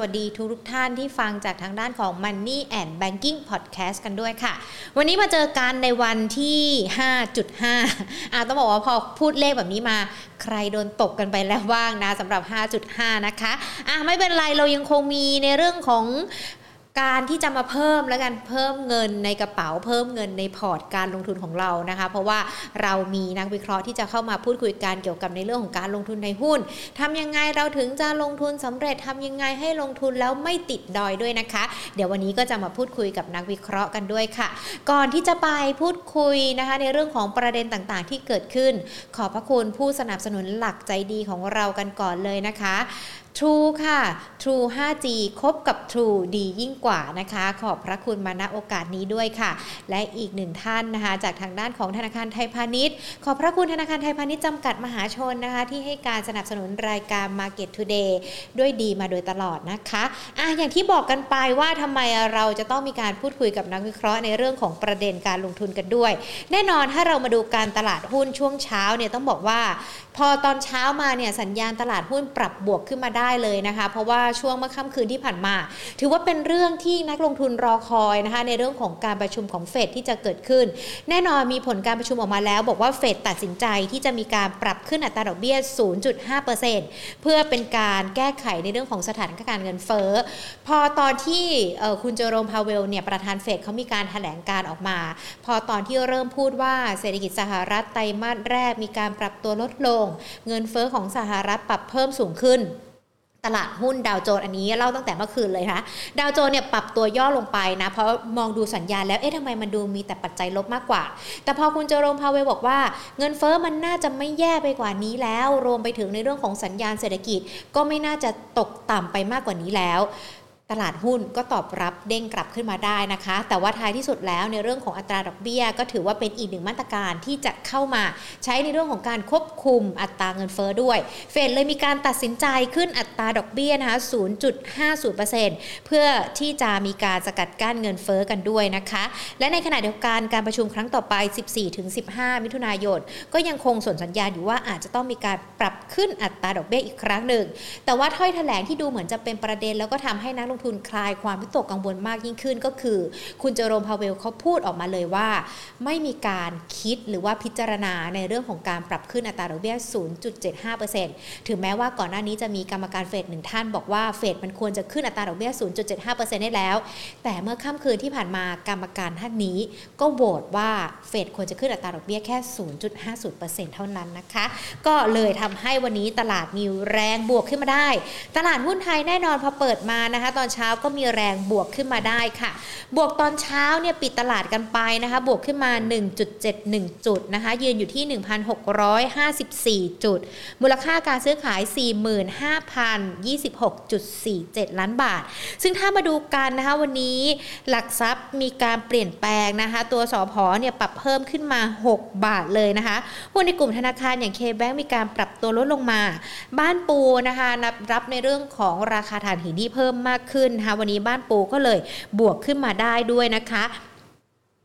วัสดีทุกทุกท่านที่ฟังจากทางด้านของ Money and Banking Podcast กันด้วยค่ะ วันนี้มาเจอกันในวันที่ 5.5อ่าต้องบอกว่าพอพูดเลขแบบนี้มาใครโดนตกกันไปแล้วบ้างนะสำหรับ 5.5 นะคะอะไม่เป็นไรเรายังคงมีในเรื่องของ การที่จะมาเพิ่มแล้วกันเพิ่มเงินในกระเป๋าเพิ่มเงินในพอร์ตการลงทุนของเรานะคะ เพราะว่าเรามีนักวิเคราะห์ที่จะเข้ามาพูดคุยกันเกี่ยวกับในเรื่องของการลงทุนในหุ้นทำยังไงเราถึงจะลงทุนสำเร็จทำยังไงให้ลงทุนแล้วไม่ติดดอยด้วยนะคะ เดี๋ยววันนี้ก็จะมาพูดคุยกับนักวิเคราะห์กันด้วยค่ะ ก่อนที่จะไปพูดคุยนะคะ ในเรื่องของประเด็นต่างๆ ที่เกิดขึ้น ขอบพระคุณผู้สนับสนุนหลักใจดีของเรากันก่อนเลยนะคะ True ค่ะ True 5G คบกับ True ดียิ่งกว่านะคะ ขอบพระคุณมาณโอกาสนี้ด้วยค่ะ และอีกหนึ่งท่านนะคะ จากทางด้านของธนาคารไทยพาณิชย์ ขอบพระคุณธนาคารไทยพาณิชย์จำกัดมหาชนนะคะ ที่ให้การสนับสนุนรายการ Market Today ด้วยดีมาโดยตลอดนะคะอะอย่างที่บอกกันไปว่าทำไมเราจะต้องมีการพูดคุยกับนักวิเคราะห์ในเรื่องของประเด็นการลงทุนกันด้วย แน่นอนถ้าเรามาดูการตลาดหุ้นช่วงเช้าเนี่ยต้องบอกว่า พอตอนเช้ามาเนี่ยสัญญาณตลาดหุ้นปรับบวกขึ้นมาได้เลยนะคะ เพราะว่าช่วงเมื่อค่ำคืนที่ผ่านมา ถือว่าเป็นเรื่องที่นักลงทุนรอคอยนะคะ ในเรื่องของการประชุมของเฟดที่จะเกิดขึ้น แน่นอนมีผลการประชุมออกมาแล้ว บอกว่าเฟดตัดสินใจที่จะมีการปรับขึ้นอัตราดอกเบี้ย 0.5%เพื่อเป็นการแก้ไขในเรื่องของสถานการณ์เงินเฟ้อพอตอนที่คุณเจอโรมพาเวลเนี่ยประธานเฟดเขามีการแถลงการออกมา พอตอนที่เริ่มพูดว่าเศรษฐกิจสหรัฐไตรมาสแรกมีการปรับตัวลดลงเงินเฟอ้อของสหรัฐปรับเพิ่มสูงขึ้นตลาดหุ้นดาวโจนส์อันนี้เล่าตั้งแต่เมื่อคืนเลยนะดาวโจนส์เนี่ยปรับตัวย่อลงไปนะ เพราะมองดูสัญญาณแล้วเอ๊ะทำไมมันดูมีแต่ปัจจัยลบมากกว่า แต่พอคุณเจอโรมพาเวลบอกว่า เงินเฟอ้อมันน่าจะไม่แย่ไปกว่านี้แล้ว รวมไปถึงในเรื่องของสัญญาณเศรษฐกิจ ก็ไม่น่าจะตกต่ำไปมากกว่านี้แล้ว ตลาดหุ้นก็ตอบรับเด้งกลับขึ้นมาได้นะคะ แต่ว่าท้ายที่สุดแล้วในเรื่องของอัตราดอกเบี้ย ก็ถือว่าเป็นอีกหนึ่งมาตรการที่จะเข้ามาใช้ในเรื่องของการควบคุมอัตราเงินเฟอ้อด้วย เฟดเลยมีการตัดสินใจขึ้นอัตราดอกเบี้ยนะคะ 0.50%เพื่อที่จะมีการสกัดกั้นเงินเฟอ้อกันด้วยนะคะ และในขณะเดียวกันการประชุมครั้งต่อไป 14-15 มิถุนายน ก็ยังคงส่วนสัญญาณอยู่ว่าอาจจะต้องมีการปรับขึ้นอัตราดอกเบี้ยอีกครั้งหนึ่ง แต่ว่าถ้อยแถลงที่ดูเหมือนจะเป็นประเด็นแล้วก็ทำให้นักลงทุนคลายความวิตกกังวลมากยิ่งขึ้นก็คือ คุณเจอโรมพาเวลเขาพูดออกมาเลยว่า ไม่มีการคิดหรือว่าพิจารณาในเรื่องของการปรับขึ้นอัตราดอกเบี้ย 0.75%ถึงแม้ว่าก่อนหน้านี้จะมีกรรมการเฟดหนึ่งท่านบอกว่าเฟดมันควรจะขึ้นอัตราดอกเบี้ย 0.75%ได้แล้ว แต่เมื่อค่ำคืนที่ผ่านมากรรมการท่านนี้ก็โหวตว่าเฟดควรจะขึ้นอัตราดอกเบี้ยแค่ 0.50%เท่านั้นนะคะ ก็เลยทำให้วันนี้ตลาดมีแรงบวกขึ้นมาได้ ตลาดหุ้นไทยแน่นอนพอเปิดมานะคะ ตอนเช้าก็มีแรงบวกขึ้นมาได้ค่ะ บวกตอนเช้าเนี่ยปิดตลาดกันไปนะคะ บวกขึ้นมา 1.71 จุดนะคะ ยืนอยู่ที่ 1,654 จุด มูลค่าการซื้อขาย 45,026.47 ล้านบาท ซึ่งถ้ามาดูกันนะคะวันนี้หลักทรัพย์มีการเปลี่ยนแปลงนะคะ ตัวสอพอเนี่ยปรับเพิ่มขึ้นมา 6 บาทเลยนะคะหุ้นในกลุ่มธนาคารอย่างเคแบงมีการปรับตัวลดลงมา บ้านปูนะคะนับรับในเรื่องของราคาถ่านหินที่เพิ่มมากขึ้นนะคะวันนี้บ้านปูก็เลยบวกขึ้นมาได้ด้วยนะคะ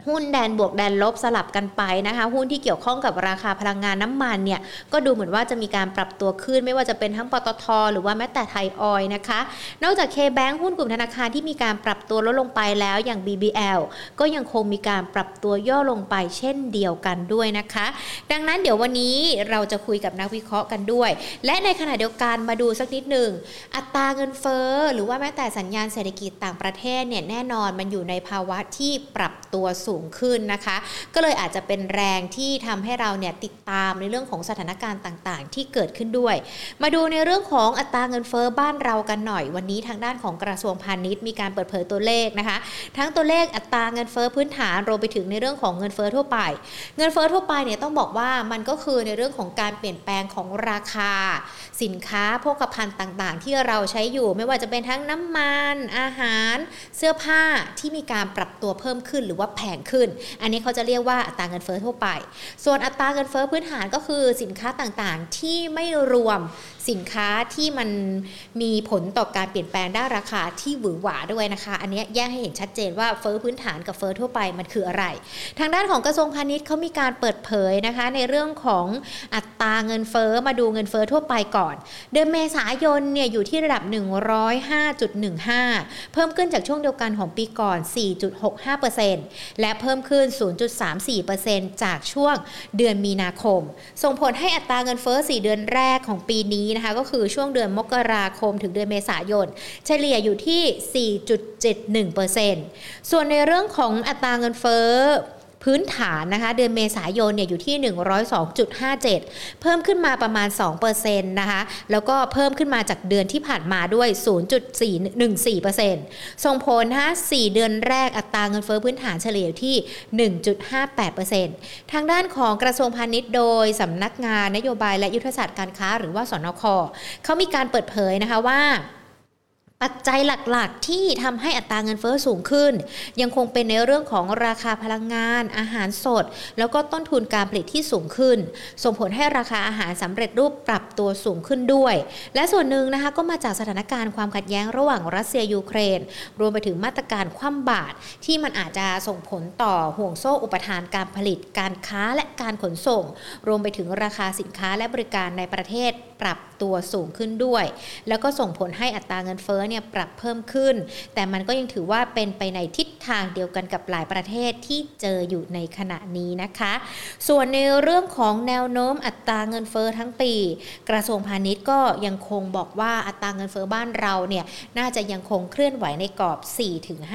หุ้นแดนบวกแดนลบสลับกันไปนะคะหุ้นที่เกี่ยวข้องกับราคาพลังงานน้ำมันเนี่ยก็ดูเหมือนว่าจะมีการปรับตัวขึ้น ไม่ว่าจะเป็นทั้งปตท หรือว่าแม้แต่ไทยออยนะคะ นอกจาก K-Bank หุ้นกลุ่มธนาคารที่มีการปรับตัวลดลงไปแล้วอย่าง BBL ก็ยังคงมีการปรับตัวย่อลงไปเช่นเดียวกันด้วยนะคะ ดังนั้นเดี๋ยววันนี้เราจะคุยกับนักวิเคราะห์กันด้วย และในขณะเดียวกันมาดูสักนิดหนึ่งอัตราเงินเฟ้อหรือว่าแม้แต่สัญญาณเศรษฐกิจต่างประเทศเนี่ยแน่นอนมันอยู่ในภาวะที่ปรับ ตัวสูงขึ้นนะคะ ก็เลยอาจจะเป็นแรงที่ทำให้เราเนี่ยติดตามในเรื่องของสถานการณ์ต่างๆ ที่เกิดขึ้นด้วย มาดูในเรื่องของอัตราเงินเฟ้อบ้านเรากันหน่อย วันนี้ทางด้านของกระทรวงพาณิชย์มีการเปิดเผยตัวเลขนะคะ ทั้งตัวเลขอัตราเงินเฟ้อพื้นฐานรวมไปถึงในเรื่องของเงินเฟ้อทั่วไป เงินเฟ้อทั่วไปเนี่ยต้องบอกว่ามันก็คือในเรื่องของการเปลี่ยนแปลงของราคา สินค้าโภคภัณฑ์ต่างๆ ที่เราใช้อยู่ไม่ว่าจะเป็นทั้งน้ำมัน อาหาร เสื้อผ้าที่มีการปรับตัวเพิ่มขึ้นหรือว่าแพงขึ้น อันนี้เขาจะเรียกว่าอัตราเงินเฟ้อทั่วไป ส่วนอัตราเงินเฟ้อพื้นฐานก็คือสินค้าต่างๆ ที่ไม่รวมสินค้าที่มันมีผลต่อการเปลี่ยนแปลงด้านราคาที่หวือหวาด้วยนะคะ อันนี้แยกให้เห็นชัดเจนว่าเฟอ้อพื้นฐานกับเฟอ้อทั่วไปมันคืออะไร ทางด้านของกระทรวงพาณิชย์เขามีการเปิดเผยนะคะ ในเรื่องของอัตราเงินเฟอ้อมาดูเงินเฟอ้อทั่วไปก่อน เดือนเมษายนเนี่ยอยู่ที่ระดับ 105.15 เพิ่มขึ้นจากช่วงเดียวกันของปีก่อน 4.65%และเพิ่มขึ้น 0.34%จากช่วงเดือนมีนาคม ส่งผลให้อัตราเงินเฟอ้อ4 เดือนแรกของปีนี้นะคะก็คือช่วงเดือนมกราคมถึงเดือนเมษายน เฉลี่ยอยู่ที่ 4.71%ส่วนในเรื่องของอัตราเงินเฟ้อ พื้นฐานนะคะ เดือนเมษายนเนี่ยอยู่ที่ 102.57 เพิ่มขึ้นมาประมาณ2%นะคะแล้วก็เพิ่มขึ้นมาจากเดือนที่ผ่านมาด้วย 0.414%ส่งผลนะ4เดือนแรกอัตราเงินเฟ้อพื้นฐานเฉลี่ยที่ 1.58%ทางด้านของกระทรวงพาณิชย์โดยสำนักงานนโยบายและยุทธศาสตร์การค้าหรือว่าสนคเขามีการเปิดเผยนะคะว่า ปัจจัยหลักๆ ที่ทำให้อัตราเงินเฟอ้อสูงขึ้น ยังคงเป็นในเรื่องของราคาพลังงาน อาหารสด แล้วก็ต้นทุนการผลิตที่สูงขึ้น ส่งผลให้ราคาอาหารสำเร็จรูปปรับตัวสูงขึ้นด้วย และส่วนหนึ่งนะคะก็มาจากสถานการณ์ความขัดแย้งระหว่างรัสเซียยูเครน รวมไปถึงมาตรการคว่ำบาตรที่มันอาจจะส่งผลต่อห่วงโซ่อุปทานการผลิตการค้าและการขนส่ง รวมไปถึงราคาสินค้าและบริการในประเทศปรับตัวสูงขึ้นด้วย แล้วก็ส่งผลให้อัตราเงินเฟ้อเนี่ยปรับเพิ่มขึ้น แต่มันก็ยังถือว่าเป็นไปในทิศทางเดียวกันกับหลายประเทศที่เจออยู่ในขณะนี้นะคะ ส่วนในเรื่องของแนวโน้มอัตราเงินเฟ้อทั้งปี กระทรวงพาณิชย์ก็ยังคงบอกว่าอัตราเงินเฟ้อบ้านเราเนี่ยน่าจะยังคงเคลื่อนไหวในกรอบ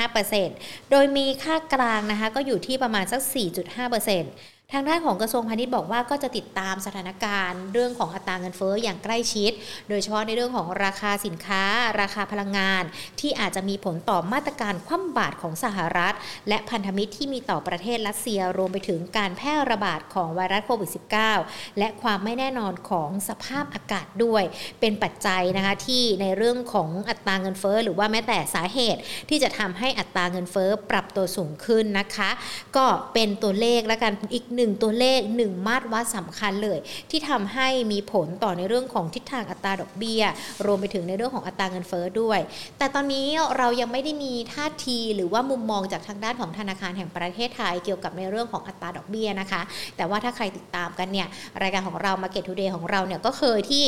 4-5%โดยมีค่ากลางนะคะก็อยู่ที่ประมาณสัก 4.5% ทางด้านของกระทรวงพาณิชย์บอกว่าก็จะติดตามสถานการณ์เรื่องของอัตราเงินเฟ้ออย่างใกล้ชิด โดยเฉพาะในเรื่องของราคาสินค้า ราคาพลังงาน ที่อาจจะมีผลต่อมาตรการคว่ำบาตรของสหรัฐ และพันธมิตรที่มีต่อประเทศรัสเซียรวมไปถึงการแพร่ระบาดของไวรัสโควิด -19 และความไม่แน่นอนของสภาพอากาศด้วย เป็นปัจจัยนะคะที่ในเรื่องของอัตราเงินเฟ้อหรือว่าแม้แต่สาเหตุ ที่จะทำให้อัตราเงินเฟ้อปรับตัวสูงขึ้นนะคะ ก็เป็นตัวเลขและกันอีกหนึ่งตัวเลขหนึ่งมาตรวัดสำคัญเลย ที่ทำให้มีผลต่อในเรื่องของทิศทางอัตราดอกเบี้ย รวมไปถึงในเรื่องของอัตราเงินเฟ้อด้วย แต่ตอนนี้เรายังไม่ได้มีท่าทีหรือว่ามุมมองจากทางด้านของธนาคารแห่งประเทศไทยเกี่ยวกับในเรื่องของอัตราดอกเบี้ยนะคะ แต่ว่าถ้าใครติดตามกันเนี่ยรายการของเรา Market Today ของเราเนี่ยก็เคยที่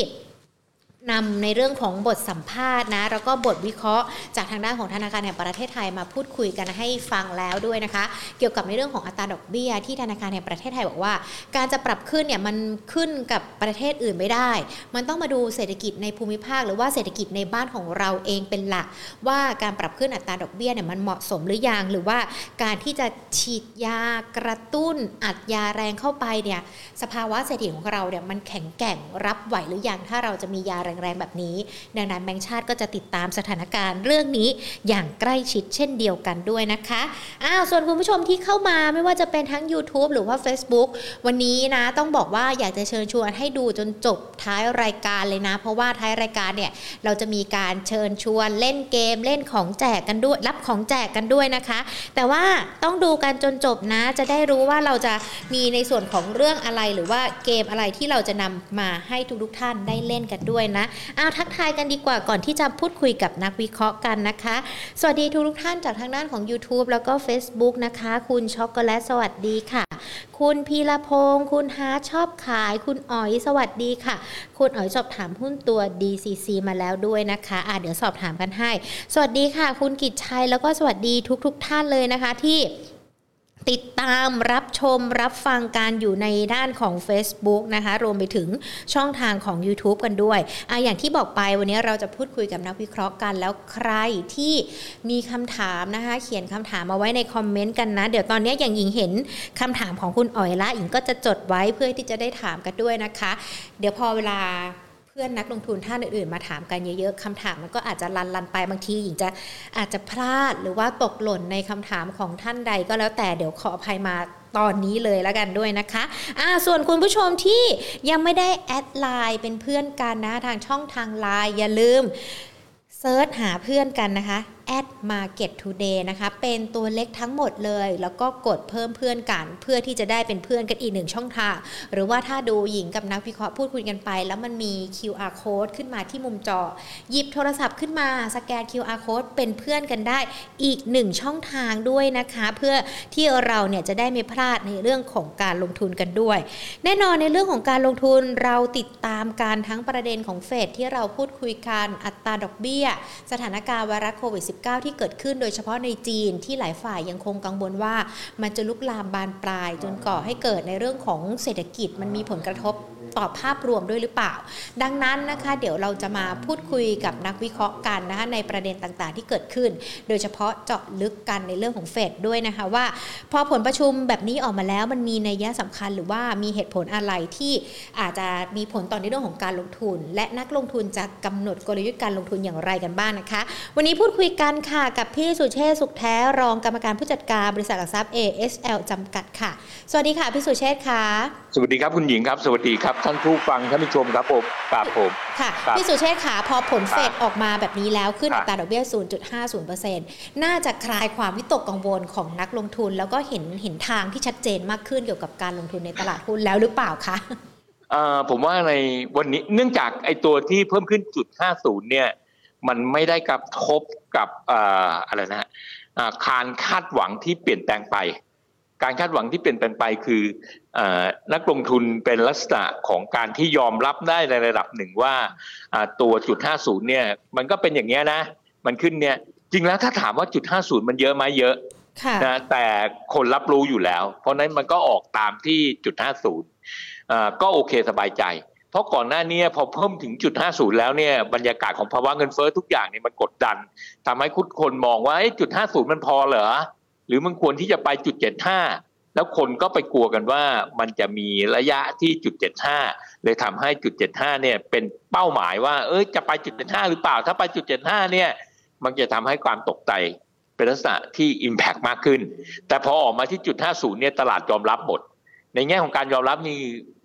นำในเรื่องของบทสัมภาษณ์นะแล้วก็บทวิเคราะห์จากทางด้านของธนาคารแห่งประเทศไทยมาพูดคุยกันให้ฟังแล้วด้วยนะคะ เกี่ยวกับในเรื่องของอัตราดอกเบี้ยที่ธนาคารแห่งประเทศไทยบอกว่า การจะปรับขึ้นเนี่ยมันขึ้นกับประเทศอื่นไม่ได้ มันต้องมาดูเศรษฐกิจในภูมิภาค หรือว่าเศรษฐกิจในบ้านของเราเองเป็นหลัก ว่าการปรับขึ้นอัตราดอกเบี้ยเนี่ยมันเหมาะสมหรือยังหรือว่าการที่จะฉีดยากระตุ้นอัดยาแรงเข้าไปเนี่ยสภาวะเศรษฐกิจของเราเนี่ยมันแข็งแกร่งรับไหวหรือยังถ้าเราจะมียาแแรงๆแบบนี้ ดังนั้นแบงค์ชาติก็จะติดตามสถานการณ์เรื่องนี้อย่างใกล้ชิดเช่นเดียวกันด้วยนะคะอ้าวส่วนคุณผู้ชมที่เข้ามาไม่ว่าจะเป็นทั้ง YouTube หรือว่า Facebook วันนี้นะต้องบอกว่าอยากจะเชิญชวนให้ดูจนจบท้ายรายการเลยนะ เพราะว่าท้ายรายการเนี่ยเราจะมีการเชิญชวนเล่นเกมเล่นของแจกกันด้วย รับของแจกกันด้วยนะคะ แต่ว่าต้องดูกันจนจบนะจะได้รู้ว่าเราจะมีในส่วนของเรื่องอะไรหรือว่าเกมอะไรที่เราจะนำมาให้ทุกๆท่านได้เล่นกันด้วยนะเอาทักทายกันดีกว่าก่อนที่จะพูดคุยกับนักวิเคราะห์กันนะคะ สวัสดีทุกทุกท่านจากทางด้านของ YouTube แล้วก็ Facebook นะคะ คุณช็อกโกแลตสวัสดีค่ะ คุณพีรพงศ์คุณฮาชอบขาย คุณอ๋อยสวัสดีค่ะ คุณอ๋อยสอบถามหุ้นตัว DCC มาแล้วด้วยนะคะอะเดี๋ยวสอบถามกันให้ สวัสดีค่ะ คุณกิจชัยแล้วก็สวัสดีทุก ๆทท่านเลยนะคะที่ ติดตามรับชมรับฟังการอยู่ในด้านของ Facebook นะคะ รวมไปถึงช่องทางของ YouTube กันด้วยออย่างที่บอกไปวันนี้เราจะพูดคุยกับนักวิเคราะห์กัน แล้วใครที่มีคำถามนะคะ เขียนคำถามมาไว้ในคอมเมนต์กันนะ เดี๋ยวตอนนี้อย่างหญิงเห็นคำถามของคุณอ๋อยละหญิงก็จะจดไว้เพื่อที่จะได้ถามกันด้วยนะคะ เดี๋ยวพอเวลา พื่อนนักลงทุนท่านอื่นๆ มาถามกันเยอะๆคำถามมันก็อาจจะลันลันไปบางทีหญิงจะอาจจะพลาดหรือว่าตกหล่นในคำถามของท่านใดก็แล้วแต่เดี๋ยวขออภัยมาตอนนี้เลยแล้วกันด้วยนะคะอ่าส่วนคุณผู้ชมที่ยังไม่ได้ add LINE เป็นเพื่อนกันนะทางช่องทางไลน์อย่าลืม search หาเพื่อนกันนะคะ at market today นะคะ เป็นตัวเล็กทั้งหมดเลย แล้วก็กดเพิ่มเพื่อนกัน เพื่อที่จะได้เป็นเพื่อนกันอีกหนึ่งช่องทาง หรือว่าถ้าดูหญิงกับนักวิเคราะห์พูดคุยกันไป แล้วมันมี QR code ขึ้นมาที่มุมจอ หยิบโทรศัพท์ขึ้นมา สแกน QR code เป็นเพื่อนกันได้อีกหนึ่งช่องทางด้วยนะคะ เพื่อที่เราเนี่ยจะได้ไม่พลาดในเรื่องของการลงทุนกันด้วย แน่นอนในเรื่องของการลงทุนเราติดตามการทั้งประเด็นของเฟดที่เราพูดคุยกันอัตราดอกเบี้ย สถานการณ์ไวรัสโควิด -19 ที่เกิดขึ้นโดยเฉพาะในจีนที่หลายฝ่ายยังคงกังวลว่า มันจะลุกลามบานปลาย จนก่อให้เกิดในเรื่องของเศรษฐกิจมันมีผลกระทบ ต่อภาพรวมด้วยหรือเปล่า ดังนั้นนะคะเดี๋ยวเราจะมาพูดคุยกับนักวิเคราะห์กันนะคะในประเด็นต่างๆ ที่เกิดขึ้น โดยเฉพาะเจาะลึกกันในเรื่องของเฟดด้วยนะคะว่า พอผลประชุมแบบนี้ออกมาแล้วมันมีนัยยะสำคัญหรือว่ามีเหตุผลอะไรที่อาจจะมีผลต่อในเรื่องของการลงทุน และนักลงทุนจะกำหนดกลยุทธ์การลงทุนอย่างไรกันบ้างนะคะ วันนี้พูดคุยกันค่ะกับพี่สุเชษสุขแท้รองกรรมการผู้จัดการบริษัทหลักทรัพย์ ASL จำกัดค่ะ สวัสดีค่ะพี่สุเชษค่ะ สวัสดีครับคุณหญิงครับ สวัสดีครับท่านผู้ฟังท่านผู้ชมครับผมกราบผมค่ะครับพี่สุเชษขาพอผลครับเฟดออกมาแบบนี้แล้วขึ้นครัอับตราดอกเบี้ย 0.50%น่าจะคลายความวิตกกังวลของนักลงทุน แล้วก็เห็นเห็นทางที่ชัดเจนมากขึ้นเกี่ยวกับการลงทุนในตลาดหุ้นแล้วหรือเปล่าคะเอ่อผมว่าในวันนี้เนื่องจากไอ้ตัวที่เพิ่มขึ้นจุด50 เนี่ย มันไม่ได้กระทบกับเอ่ออะไรนะฮะอ่าการคาดหวังที่เปลี่ยนแปลงไป การคาดหวังที่เปลี่ยนแปลงไปคือเอ่อ นักลงทุนเป็นลักษณะของการที่ยอมรับได้ในระดับหนึ่งว่าอ่าตัวจุด50เนี่ยมันก็เป็นอย่างเงี้ยนะ มันขึ้นเนี่ยจริงแล้วถ้าถามว่าจุด50มันเยอะไหมเยอะค่ะนะแต่คนรับรู้อยู่แล้ว เพราะฉะนั้นมันก็ออกตามที่จุด50อ่าก็โอเคสบายใจ เพราะก่อนหน้านี้พอเพิ่มถึงจุด50แล้วเนี่ยบรรยากาศของภาวะเงินเฟ้อทุกอย่างเนี่ยมันกดดันทำให้คุณคนมองว่าเอ๊ะจุด50มันพอเหรอหรือมันควรที่จะไปจุด75 แล้วคนก็ไปกลัวกันว่ามันจะมีระยะที่จุด75เลยทำให้จุด75เนี่ยเป็นเป้าหมายว่า เอ้ยจะไปจุด75หรือเปล่า ถ้าไปจุด75เนี่ย มันจะทำให้ความตกใจเป็นลักษณะที่ Impact มากขึ้น แต่พอออกมาที่จุด50เนี่ยตลาดยอมรับหมด ในแง่ของการยอมรับนี่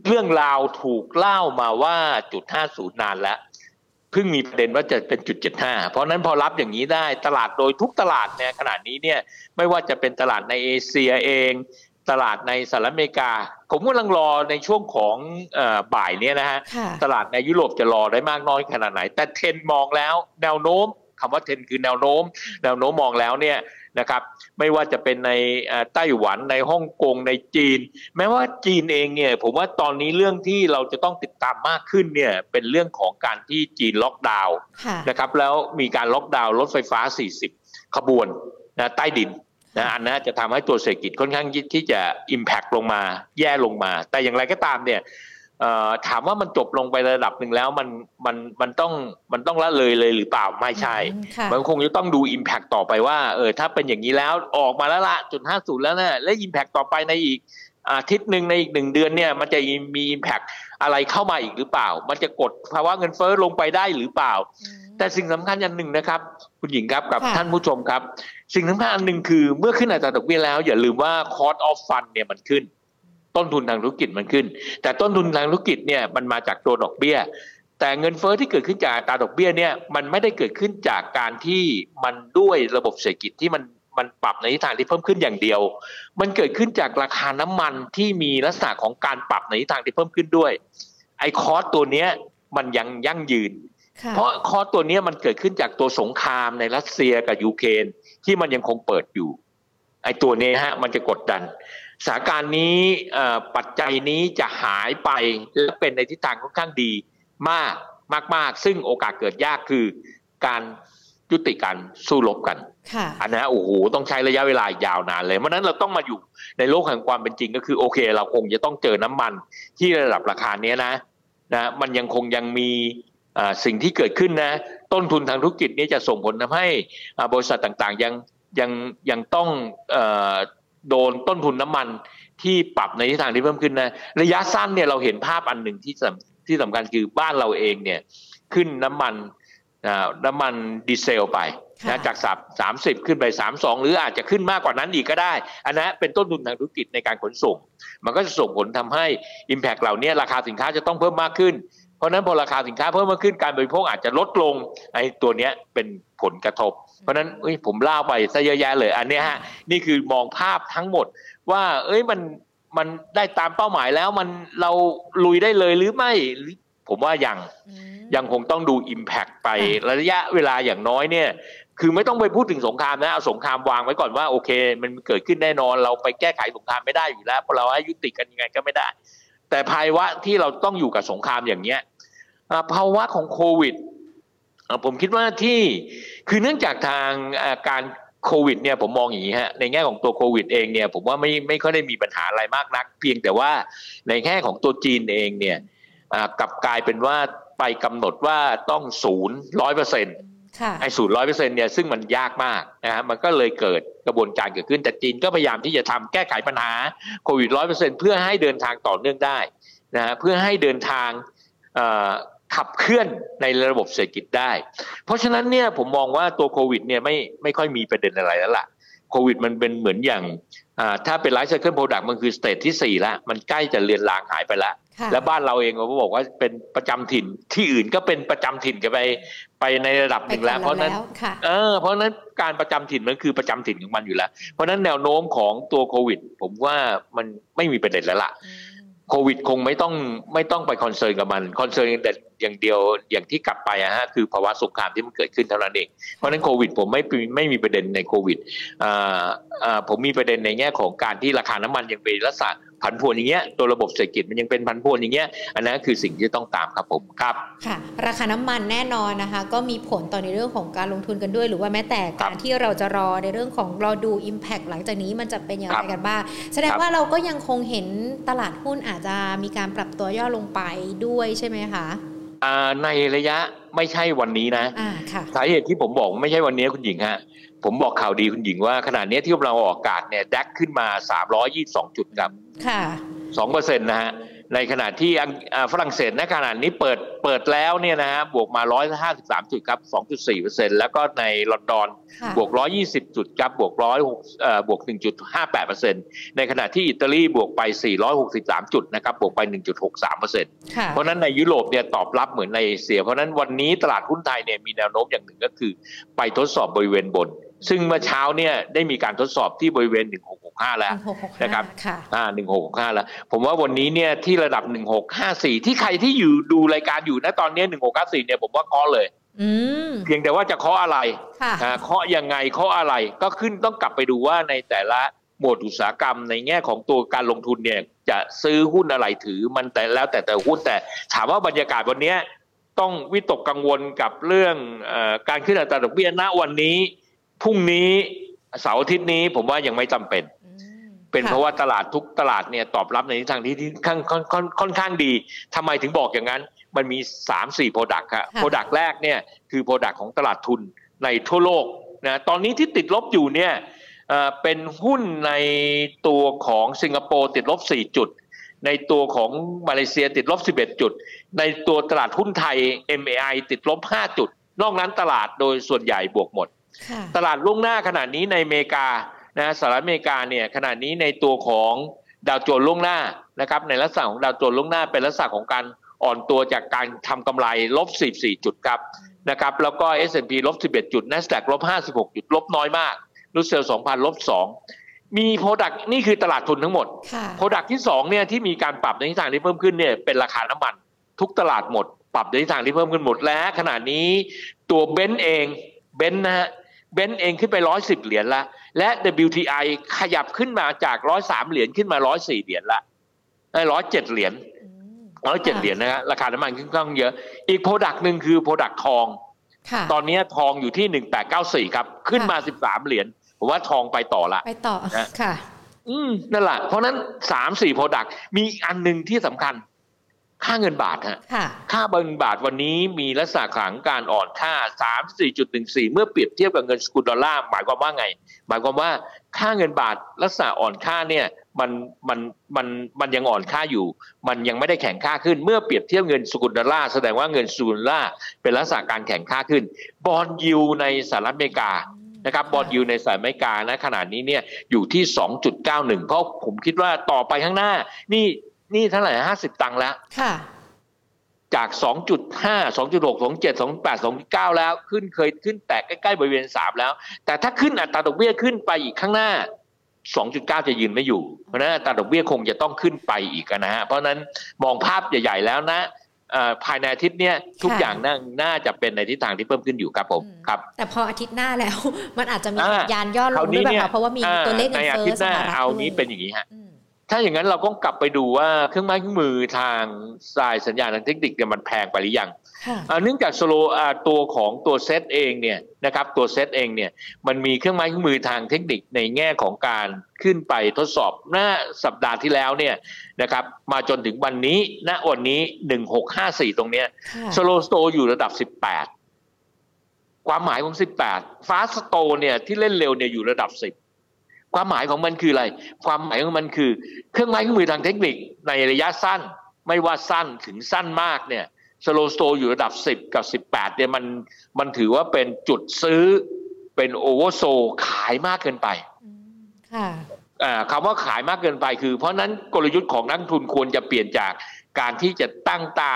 เรื่องราวถูกเล่ามาว่าจุด50นย์นานแล้วเพิ่งมีประเด็นว่าจะเป็นจุด75เพราะนั้นพอรับอย่างนี้ได้ตลาดโดยทุกตลาดเนี่ยขณะนี้เนี่ยไม่ว่าจะเป็นตลาดในเอเชียเอง ตลาดในสหรัฐอเมริกา ผมกำลังรอในช่วงของเออบ่ายเนี่ยนะฮะค่ะตลาดในยุโรปจะรอได้มากน้อยขนาดไหน แต่เทรนด์มองแล้วแนวโน้มคำว่าเทรนด์คือแนวโน้ม แนวโน้มมองแล้วเนี่ยนะครับไม่ว่าจะเป็นในเอ่อไต้หวันในฮ่องกงในจีน แม้ว่าจีนเองเนี่ยผมว่าตอนนี้เรื่องที่เราจะต้องติดตามมากขึ้นเนี่ยเป็นเรื่องของการที่จีนล็อกดาวน์ค่ะนะครับแล้วมีการล็อกดาวน์รถไฟฟ้า 40 ขบวนนะใต้ดิน นะอันนั้นจะทำให้ตัวเศรษฐกิจค่อนข้างที่จะ Impact ลงมาแย่ลงมา แต่อย่างไรก็ตามเนี่ยเอ่อถามว่ามันจบลงไประดับหนึ่งแล้วมันมันมันต้องมันต้องละเลยเลยหรือเปล่าไม่ใช่อืมค่ะมันคงจะต้องดู Impact ต่อไปว่าเออถ้าเป็นอย่างนี้แล้วออกมาแล้วละจุดห้าศูนย์แล้วนะและ Impact ต่อไปในอีกอาทิตย์หนึ่งในอีกหนึ่งเดือนเนี่ยมันจะมี Impact อะไรเข้ามาอีกหรือเปล่า มันจะกดภาวะเงินเฟ้อลงไปได้หรือเปล่า แต่สิ่งสำคัญอย่างหนึ่งนะครับ คุณหญิงครับกับค่ะท่านผู้ชมครับ สิ่งสำคัญอันหนึ่งคือเมื่อขึ้นอัตราดอกเบี้ยแล้ว อย่าลืมว่า cost of fund เนี่ยมันขึ้น ต้นทุนทางธุรกิจมันขึ้น แต่ต้นทุนทางธุรกิจเนี่ยมันมาจากตัวดอกเบี้ย แต่เงินเฟ้อที่เกิดขึ้นจากอัตราดอกเบี้ยเนี่ยมันไม่ได้เกิดขึ้นจากการที่มันด้วยระบบเศรษฐกิจที่มันมันปรับในทิศทางที่เพิ่มขึ้นอย่างเดียว มันเกิดขึ้นจากราคาน้ำมันที่มีลักษณะของการปรับในทิศทางที่เพิ่มขึ้นด้วย ไอ้คอสตัวเนี้ยมันยังยั่งยืนค่ะเพราะคอร์สตัวเนี้ยมันเกิดขึ้นจากตัวสงครามในรัสเซียกับยูเครน ที่มันยังคงเปิดอยู่ ไอ้ตัวเนี้ยฮะมันจะกดดันสถานการณ์นี้เอ่อปัจจัยนี้จะหายไปและเป็นในทิศทางค่อนข้างดีมากมากมากซึ่งโอกาสเกิดยากคือการยุติการสู้รบกันค่ะอันนั้นโอ้โหต้องใช้ระยะเวลายาวนานเลยเพราะฉะนั้นเราต้องมาอยู่ในโลกแห่งความเป็นจริงก็คือโอเค เราคงจะต้องเจอน้ำมันที่ระดับราคาเนี้ยนะนะมันยังคงยังมีอ่า สิ่งที่เกิดขึ้นนะ ต้นทุนทางธุรกิจนี้จะส่งผลทำให้อ่าบริษัทต่างๆยังยังยังต้องเอ่อโดนต้นทุนน้ำมันที่ปรับในทิศทางที่เพิ่มขึ้นนะระยะสั้นเนี่ยเราเห็นภาพอันหนึ่งที่สำที่สำคัญคือบ้านเราเองเนี่ยขึ้นน้ำมันอ่าน้ำมันดีเซลไปค่ะนะจากสามสามสิบขึ้นไปสามสองหรืออาจจะขึ้นมากกว่านั้นอีกก็ได้ อันนั้นเป็นต้นทุนทางธุรกิจในการขนส่ง มันก็จะส่งผลทำให้ Impact เหล่านี้ราคาสินค้าจะต้องเพิ่มมากขึ้น เพราะฉะนั้นพอราคาสินค้าเพิ่มมากขึ้นการบริโภคอาจจะลดลงไอ้ตัวเนี้ยเป็นผลกระทบ เพราะนั้นเอ้ยผมเล่าไปซะเยอะแยะเลย อันเนี้ยฮะนี่คือมองภาพทั้งหมด ว่า เอ้ยมันมันได้ตามเป้าหมายแล้วมันเราลุยได้เลยหรือไม่ผมว่ายังยังคงต้องดู Impact ไประยะเวลาอย่างน้อยเนี่ย คือไม่ต้องไปพูดถึงสงครามนะเอาสงครามวางไว้ก่อนว่าโอเค มันเกิดขึ้นแน่นอนเราไปแก้ไขสงครามไม่ได้อยู่แล้วเพราะเราให้ยุติกันยังไงก็ไม่ได้ แต่ภาวะที่เราต้องอยู่กับสงครามอย่างเนี้ยภาวะของโควิดผมคิดว่าที่คือเนื่องจากทางการโควิดเนี่ยผมมองอย่างนี้ฮะในแง่ของตัวโควิดเองเนี่ยผมว่าไม่ไม่ค่อยได้มีปัญหาอะไรมากนัก เพียงแต่ว่าในแง่ของตัวจีนเองเนี่ยกลับกลายเป็นว่าไปกำหนดว่าต้องศูนย์ร้อยเปอร์เซ็นต์ ไอ้ศูนย์ร้อยเปอร์เซ็นต์เนี่ยซึ่งมันยากมากนะฮะมันก็เลยเกิดกระบวนการเกิดขึ้นแต่จีนก็พยายามที่จะทำแก้ไขปัญหาโควิดร้อยเปอร์เซ็นต์เพื่อให้เดินทางต่อเนื่องได้นะฮะเพื่อให้เดินทางขับเคลื่อนในระบบเศรษฐกิจได้ เพราะฉะนั้นเนี่ยผมมองว่าตัวโควิดเนี่ยไม่ไม่ค่อยมีประเด็นอะไรแล้วล่ะโควิดมันเป็นเหมือนอย่างถ้าเป็น life cycle product มันคือ stage ที่สี่ละมันใกล้จะเลือนลางหายไปแล้ว แล้วบ้านเราเองเราก็บอกว่าเป็นประจำถิ่นที่อื่นก็เป็นประจำถิ่นกันไปไปในระดับหนึ่งแล้ว เพราะนั้นเออเพราะนั้นการประจำถิ่นมันคือประจำถิ่นของมันอยู่แล้ว เพราะนั้นแนวโน้มของตัวโควิด ผมว่ามันไม่มีประเด็นแล้วล่ะโควิดคงไม่ต้องไม่ต้องไป concern กับมัน concern แต่อย่างเดียวอย่างที่กลับไปอะฮะคือภาวะสงครามที่มันเกิดขึ้นเท่านั้นเองเพราะนั้นโควิดผมไม่ไม่มีประเด็นในโควิดอ่าอ่าผมมีประเด็นในแง่ของการที่ราคาน้ำมันยังเป็นลักษณะ ผันผวนอย่างเงี้ยตัวระบบเศรษฐกิจมันยังเป็นผันผวนอย่างเงี้ยอันนั้นคือสิ่งที่ต้องตามครับผมครับค่ะราคาน้ำมันแน่นอนนะคะ ก็มีผลต่อในเรื่องของการลงทุนกันด้วย หรือว่าแม้แต่การที่เราจะรอในเรื่องของรอดู Impact หลังจากนี้มันจะเป็นอย่างไรกันบ้างแสดงว่าเราก็ยังคงเห็นตลาดหุ้นอาจจะมีการปรับตัวย่อลงไปด้วยใช่ไหมคะ ในระยะไม่ใช่วันนี้นะสาเหตุที่ผมบอกไม่ใช่วันนี้คุณหญิงฮะผมบอกข่าวดีคุณหญิงว่าขนาดนี้ที่เราออกอากาศเนี่ยดักขึ้นมา 322 จุดครับค่ะ2เปอร์เซ็นต์นะฮะ ในขณะที่ฝรั่งเศสในขณะนี้เปิดเปิดแล้วเนี่ยนะฮะบวกมา 153 จุดครับ 2.4%แล้วก็ในลอนดอนบวก 120 จุดครับบวกร้อยบวก 1.58%ในขณะที่อิตาลีบวกไป 463 จุดนะครับบวกไป 1.63%เพราะนั้นในยุโรปเนี่ยตอบรับเหมือนในเอเชีย เพราะนั้นวันนี้ตลาดหุ้นไทยเนี่ยมีแนวโน้มอย่างหนึ่งก็คือ ไปทดสอบบริเวณบน ซึ่งเมื่อเช้าเนี่ยได้มีการทดสอบที่บริเวณ 1665 แล้วนะครับอ่า1665 แล้ว ผมว่าวันนี้เนี่ยที่ระดับ 1654 ที่ใครที่อยู่ดูรายการอยู่นะตอนนี้ 1654 เนี่ยผมว่าเคาะเลยเพียงแต่ว่าจะเคาะอะไรเคาะยังไงเคาะอะไรก็ขึ้นต้องกลับไปดูว่าในแต่ละหมวดอุตสาหกรรมในแง่ของตัวการลงทุนเนี่ย จะซื้อหุ้นอะไรถือมันแต่แล้วแต่แต่หุ้นแต่ถามว่าบรรยากาศวันนี้ต้องวิตกกังวลกับเรื่องอการขึ้นอัตราดอกเบี้ยณวันนี้ พรุ่งนี้เสาร์อาทิตย์นี้ผมว่ายังไม่จำเป็น เป็นเพราะว่าตลาดทุกตลาดเนี่ยตอบรับในทิศทางที่ค่อนค่อนค่อนข้างดีทำไมถึงบอกอย่างนั้น มันมีสามสี่ product ครับ product แรกเนี่ยคือ product ของตลาดทุนในทั่วโลกนะตอนนี้ที่ติดลบอยู่เนี่ยเป็นหุ้นในตัวของสิงคโปร์ติดลบ 4 จุด ในตัวของมาเลเซียติดลบ 11 จุด ในตัวตลาดหุ้นไทย MAI ติดลบ 5 จุด นอกนั้นตลาดโดยส่วนใหญ่บวกหมด ตลาดล่วงหน้าขณะนี้ในอเมริกานะสหรัฐอเมริกาเนี่ยขณะนี้ในตัวของดาวโจนส์ล่วงหน้านะครับในลักษณะของดาวโจนส์ล่วงหน้าเป็นลักษณะของการอ่อนตัวจากการทำกำไรลบ 14 จุดครับนะครับแล้วก็ S&P ลบ 11 จุด NASDAQ ลบ 56 จุด ลบน้อยมากรูสเซล2,000 ลบ 2 มี product นี่คือตลาดทุนทั้งหมด product ที่2เนี่ยที่มีการปรับในทิศทางที่เพิ่มขึ้นเนี่ยเป็นราคาน้ำมัน ทุกตลาดหมด ปรับในทิศทางที่เพิ่มขึ้นหมดและขณะนี้ตัว Brent เอง Brent นะฮะ Brent เองขึ้นไปร้อยสิบเหรียญละ และ WTI ขยับขึ้นมาจากร้อยสามเหรียญขึ้นมาร้อยสี่เหรียญละร้อยเจ็ดเหรียญร้อยเจ็ดเหรียญนะฮะราคาน้ำมันขึ้นข้างเยอะ อีก product หนึ่งคือ product ทอง ตอนนี้ทองอยู่ที่หนึ่งแปดเก้าสี่ครับ ขึ้นมาสิบสามเหรียญผมว่าทองไปต่อละไปต่อค่ะ อืมนั่นแหละเพราะนั้นสามสี่ product มีอันหนึ่งที่สำคัญ ค่าเงินบาทฮะค่าเงินบาทวันนี้มีลักษณะของการอ่อนค่า 34.14 เมื่อเปรียบเทียบกับเงินสกุลดอลลาร์หมายความว่าไง หมายความว่าค่าเงินบาทลักษณะอ่อนค่าเนี่ยมันมันมันมันยังอ่อนค่าอยู่ มันยังไม่ได้แข็งค่าขึ้น เมื่อเปรียบเทียบเงินสกุลดอลลาร์แสดงว่าเงินสกุลดอลลาร์เป็นลักษณะการแข็งค่าขึ้น bond yield ในสหรัฐอเมริกานะครับ bond yield ในสหรัฐอเมริกานะขณะนี้เนี่ยอยู่ที่ 2.91 เพราะผมคิดว่าต่อไปข้างหน้านี่ นี่เท่าไหร่ห้าสิบตังค์แล้ว ค่ะจาก2.5 2.6 2.7 2.8 2.9แล้ว ขึ้นเคยขึ้นแตะใกล้ๆบริเวณ3แล้ว แต่ถ้าขึ้นอัตราดอกเบี้ยขึ้นไปอีกข้างหน้า2.9จะยืนไม่อยู่ เพราะนั้นอัตราดอกเบี้ยคงจะต้องขึ้นไปอีกนะฮะ เพราะนั้นมองภาพใหญ่ ๆ แล้วนะภายในอาทิตย์เนี้ยทุกอย่างน่าน่าจะเป็นในทิศทางที่เพิ่มขึ้นอยู่ครับผมครับ แต่พออาทิตย์หน้าแล้ว มันอาจจะมีสัญญาณย่อลงด้วยแบบเพราะว่ามีตัวเลขเงินเฟ้อสหรัฐเอานี้เป็นอย่างนี้ฮะ ถ้าอย่างนั้นเราก็กลับไปดูว่าเครื่องไม้เครื่องมือทางสายสัญญาณทางเทคนิคเนี่ยมันแพงไปหรือยังเนื่องจาก Slow Sto ของตัวเซตเองเนี่ยนะครับตัวเซตเองเนี่ยมันมีเครื่องไม้เครื่องมือทางเทคนิคในแง่ของการขึ้นไปทดสอบหน้าสัปดาห์ที่แล้วเนี่ยนะครับมาจนถึงวันนี้ณวันนี้หนึ่งหกห้าสี่ตรงเนี้ย Slow Sto อยู่ระดับสิบแปดความหมายของสิบแปด Fast Sto เนี่ยที่เล่นเร็วเนี่ยอยู่ระดับสิบ ความหมายของมันคืออะไร ความหมายของมันคือ เครื่องไม้เครื่องมือทางเทคนิคในระยะสั้น ไม่ว่าสั้นถึงสั้นมากเนี่ยสโลสโตอยู่ระดับ 10 กับ 18เนี่ยมันมันถือว่าเป็นจุดซื้อเป็นโอเวอร์โซขายมากเกินไปค่ะคำว่าขายมากเกินไปคือ เพราะนั้นกลยุทธ์ของนักทุนควรจะเปลี่ยนจากการที่จะตั้งตา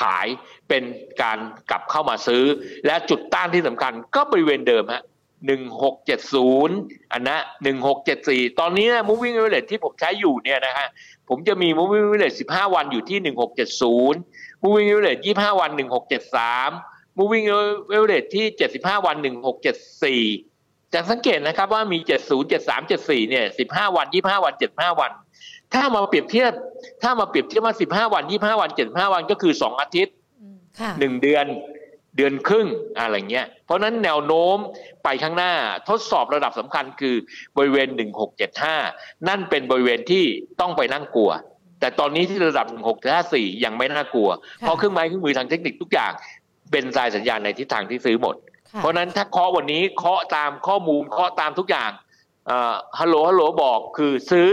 ขายเป็นการกลับเข้ามาซื้อ และจุดต้านที่สำคัญก็บริเวณเดิมฮะ หนึ่งหกเจ็ดศูนย์อันนะหนึ่งหกเจ็ดสี่ตอนนี้นะ moving average ที่ผมใช้อยู่เนี่ยนะฮะผมจะมี moving average สิบห้าวันอยู่ที่หนึ่งหกเจ็ดศูนย์ moving average ยี่ห้าวันหนึ่งหกเจ็ดสาม moving average ที่เจ็ดสิบห้าวันหนึ่งหกเจ็ดสี่จะสังเกตนะครับว่ามีเจ็ดศูนย์เจ็ดสามเจ็ดสี่เนี่ยสิบห้าวันยี่ห้าวันเจ็ดห้าวัน ถ้ามาเปรียบเทียบ ถ้ามาเปรียบเทียบว่าสิบห้าวันยี่ห้าวันเจ็ดห้าวันก็คือสองอาทิตย์หนึ่งเดือน เดือนครึ่งอะไรเงี้ย เพราะนั้นแนวโน้มไปข้างหน้าทดสอบระดับสำคัญคือบริเวณ 1675 นั่นเป็นบริเวณที่ต้องไปนั่งกลัว แต่ตอนนี้ที่ระดับ 1654 ยังไม่น่ากลัว เพราะเครื่องไม้เครื่องมือทางเทคนิคทุกอย่าง เป็นสายสัญญาณในทิศทางที่ซื้อหมด เพราะนั้นถ้าเคาะวันนี้เคาะตามข้อมูลเคาะตามทุกอย่างฮัลโหลฮัลโหลบอกคือซื้อ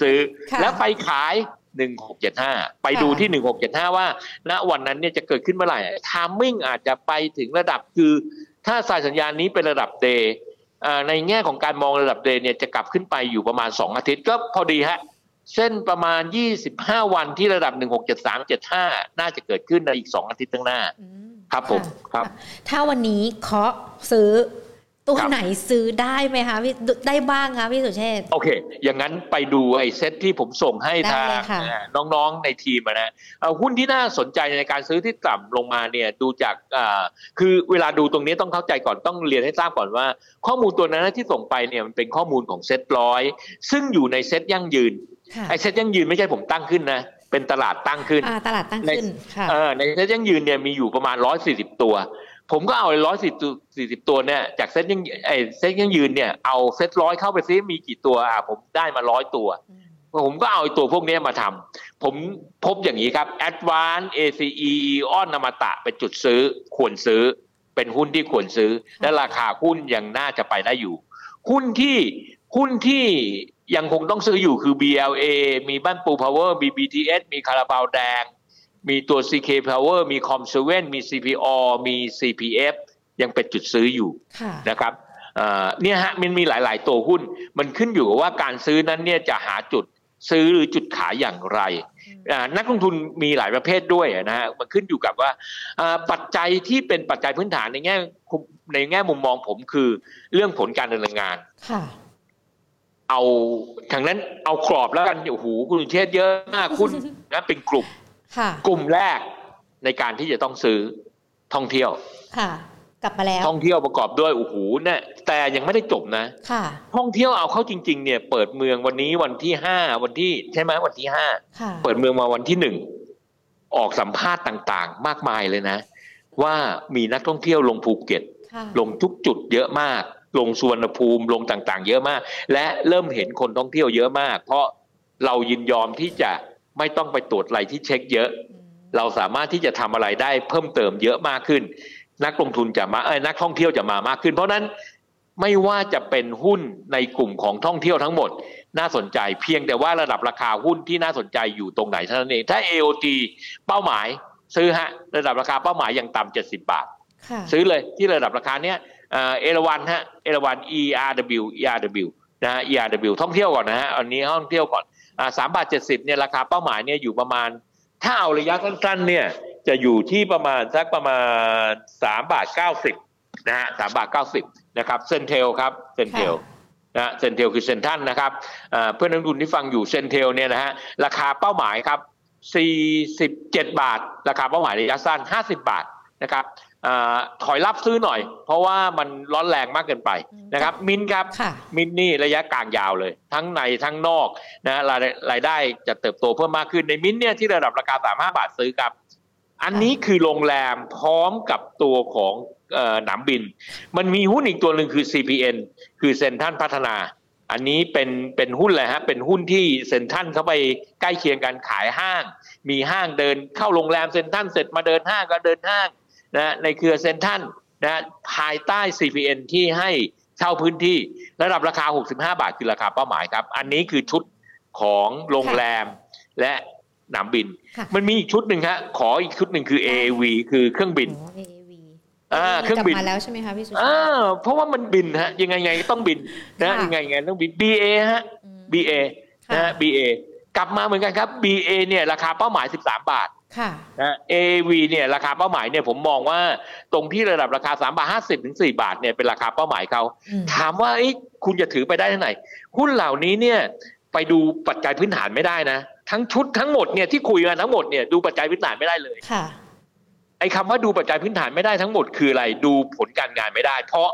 ซื้อแล้วไปขาย 1675 ไปดูที่ 1675 ว่า ณวันนั้นเนี่ยจะเกิดขึ้นเมื่อไหร่ทามมิ่งอาจจะไปถึงระดับคือ ถ้าสายสัญญาณนี้เป็นระดับเดย์ในแง่ของการมองระดับเดย์เนี่ยจะกลับขึ้นไปอยู่ประมาณ 2 อาทิตย์ก็พอดีฮะเส้นประมาณ 25 วันที่ระดับ 167375 น่าจะเกิดขึ้นในอีก 2 อาทิตย์ข้างหน้า ครับผมครับ ถ้าวันนี้เคาะซื้อ ตัวไหนซื้อได้ไหมคะพี่ได้บ้างคะพี่สุเชษโอเค อย่างนั้นไปดูไอ้เซ็ตที่ผมส่งให้ทางน้องๆในทีมนะเอาหุ้นที่น่าสนใจในการซื้อที่ต่ำลงมาเนี่ยดูจากคือเวลาดูตรงนี้ต้องเข้าใจก่อนต้องเรียนให้ทราบก่อนว่า ข้อมูลตัวนั้นที่ส่งไปเนี่ยมันเป็นข้อมูลของเซ็ตร้อยซึ่งอยู่ในเซ็ตยั่งยืนไอ้เซ็ตยั่งยืนไม่ใช่ผมตั้งขึ้นนะเป็นตลาดตั้งขึ้นตลาดตั้งขึ้นในเซ็ตยั่งยืนเนี่ยมีอยู่ประมาณร้อยสี่สิบตัว ผมก็เอาร้อยสี่สี่สิบตัวเนี่ยจากเซ็ตยั่งไอเซ็ตยั่งยืนเนี่ยเอาเซ็ตร้อยเข้าไปซิมีกี่ตัวอะผมได้มาร้อยตัว ผมก็เอาตัวพวกนี้มาทำผมพบอย่างนี้ครับ Advance ACE Eon นามตะเป็นจุดซื้อควรซื้อ เป็นหุ้นที่ควรซื้อ และราคาหุ้นยังน่าจะไปได้อยู่ หุ้นที่หุ้นที่ยังคงต้องซื้ออยู่คือ BLA มีบ้านปู Power มี BTS มีคาราบาวแดง มีตัว CK Power มี c o m s e r v e n มี CPO มี CPF ยังเป็นจุดซื้ออยู่นะครับเนี่ยฮะมันมีหลาย ๆ ตัวหุ้น มันขึ้นอยู่กับว่าการซื้อนั้นเนี่ยจะหาจุดซื้อหรือจุดขายอย่างไร นักลงทุนมีหลายประเภทด้วยนะฮะมันขึ้นอยู่กับว่าปัจจัยที่เป็นปัจจัยพื้นฐานในแง่ในแง่มุมมองผมคือเรื่องผลการดำเนินงานเอาทางนั้นเอากรอบแล้วกันโอ้โหคุณเชษเยอะมากคุณนะเป็นกลุ่ม กลุ่มแรกในการที่จะต้องซื้อท่องเที่ยวค่ะ กลับมาแล้ว ท่องเที่ยวประกอบด้วยโอ้โหเนี่ยแต่ยังไม่ได้จบนะค่ะ ท่องเที่ยวเอาเข้าจริง ๆ เนี่ย เปิดเมืองวันนี้วันที่ห้าวันที่ใช่ไหมวันที่ห้าเปิดเมืองมาวันที่หนึ่งออกสัมภาษณ์ต่างๆ มากมายเลยนะ ว่ามีนักท่องเที่ยวลงภูเก็ต ลงทุกจุดเยอะมาก ลงสุวรรณภูมิลงต่างๆ เยอะมาก และเริ่มเห็นคนท่องเที่ยวเยอะมาก เพราะเรายินยอมที่จะ ไม่ต้องไปตรวจอะไรที่เช็คเยอะ เราสามารถที่จะทำอะไรได้เพิ่มเติมเยอะมากขึ้น นักลงทุนจะมาเอ้นักท่องเที่ยวจะมามากขึ้น เพราะนั้นไม่ว่าจะเป็นหุ้นในกลุ่มของท่องเที่ยวทั้งหมด น่าสนใจเพียงแต่ว่าระดับราคาหุ้นที่น่าสนใจอยู่ตรงไหนเท่านั้นเองถ้า AOT เป้าหมายซื้อฮะระดับราคาเป้าหมายอย่างต่ำเจ็ดสิบาท ซื้อเลยที่ระดับราคาเนี้ยเอราวันฮะเอราวัน ERW ERW นะฮะ ERW ท่องเที่ยวก่อนนะฮะอันนี้ท่องเที่ยวก่อน สามบาทเจ็ดสิบเนี่ยราคาเป้าหมายเนี่ยอยู่ประมาณ ถ้าเอาระยะสั้นๆเนี่ยจะอยู่ที่ประมาณสักประมาณสามบาทเก้าสิบนะฮะสามบาทเก้าสิบนะครับ CENTEL ครับ CENTEL นะ CENTEL คือเซ็นทรัลนะครับเพื่อนนักลงทุนที่ฟังอยู่ CENTEL เนี่ยนะฮะราคาเป้าหมายครับ47 บาท ราคาเป้าหมายระยะสั้น 50 บาทนะครับ อถอยรับซื้อหน่อย เพราะว่ามันร้อนแรงมากเกินไปนะครับ มินครับ มินนี่ระยะกลางยาวเลย ทั้งในทั้งนอกนะรายรายได้จะเติบโตเพิ่มมากขึ้นในมินเนี่ยที่ระดับราคา35บาทซื้อครับ อันนี้คือโรงแรมพร้อมกับตัวของหนามบิน มันมีหุ้นอีกตัวหนึ่งคือ CPN คือเซ็นทันพัฒนา อันนี้เป็นเป็นหุ้นเลยฮะเป็นหุ้นที่เซ็นทันเข้าไปใกล้เคียงกันขายห้าง มีห้างเดินเข้าโรงแรมเซ็นทันเสร็จมาเดินห้างก็เดินห้าง นะในเครือเซ็นทันนะภายใต้ CPN ที่ให้เช่าพื้นที่ระดับราคา 65 บาทคือราคาเป้าหมายครับ อันนี้คือชุดของโรงแรมและหนามบิน มันมีอีกชุดหนึ่งครับขออีกชุดหนึ่งคือ AAV คือเครื่องบินอ่าเครื่องบินมาแล้วใช่ไหมคะพี่สุชาติอ่าเพราะว่ามันบินฮะยังไงไงต้องบินนะยังไงไงต้องบิน BA ฮะ BA นะ BA กลับมาเหมือนกันครับ BA เนี่ยราคาเป้าหมาย 13 บาท ค่ะนะ AV เนี่ยราคาเป้าหมายเนี่ยผมมองว่าตรงที่ระดับราคา3บาท50ถึง4บาทเนี่ยเป็นราคาเป้าหมายเขาถามว่าคุณจะถือไปได้ที่ไหนหุ้นเหล่านี้เนี่ยไปดูปัจจัยพื้นฐานไม่ได้นะ ทั้งชุดทั้งหมดเนี่ยที่คุยกันทั้งหมดเนี่ยดูปัจจัยพื้นฐานไม่ได้เลยค่ะไอ้คำว่าดูปัจจัยพื้นฐานไม่ได้ทั้งหมดคืออะไรดูผลการงานไม่ได้ เพราะ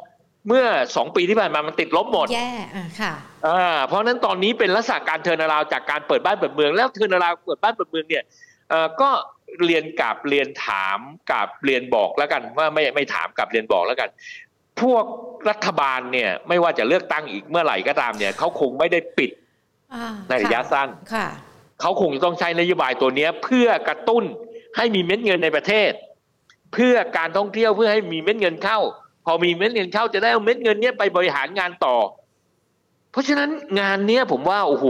เมื่อสองปีที่ผ่านมามันติดลบหมด แย่อ่าค่ะอ่าเพราะนั้นตอนนี้เป็นลักษณะการเทินาราวจากการเปิดบ้านเปิดเมือง แล้วเทินาราวเปิดบ้านเปิดเมืองเนี่ยเอ่อ ก็เรียนกับเรียนถามกับเรียนบอกแล้วกันว่าไม่ไม่ถามกับเรียนบอกแล้วกัน พวกรัฐบาลเนี่ยไม่ว่าจะเลือกตั้งอีกเมื่อไหร่ก็ตามเนี่ยเขาคงไม่ได้ปิดในระยะสั้นเขาคงจะต้องใช้นโยบายตัวนี้เพื่อกระตุ้นให้มีเม็ดเงินในประเทศ เพื่อการท่องเที่ยวเพื่อให้มีเม็ดเงินเข้า พอมีเม็ดเงินเข้าจะได้เอาเม็ดเงินนี้ไปบริหารงานต่อ เพราะฉะนั้นงานเนี้ยผมว่าโอ้โห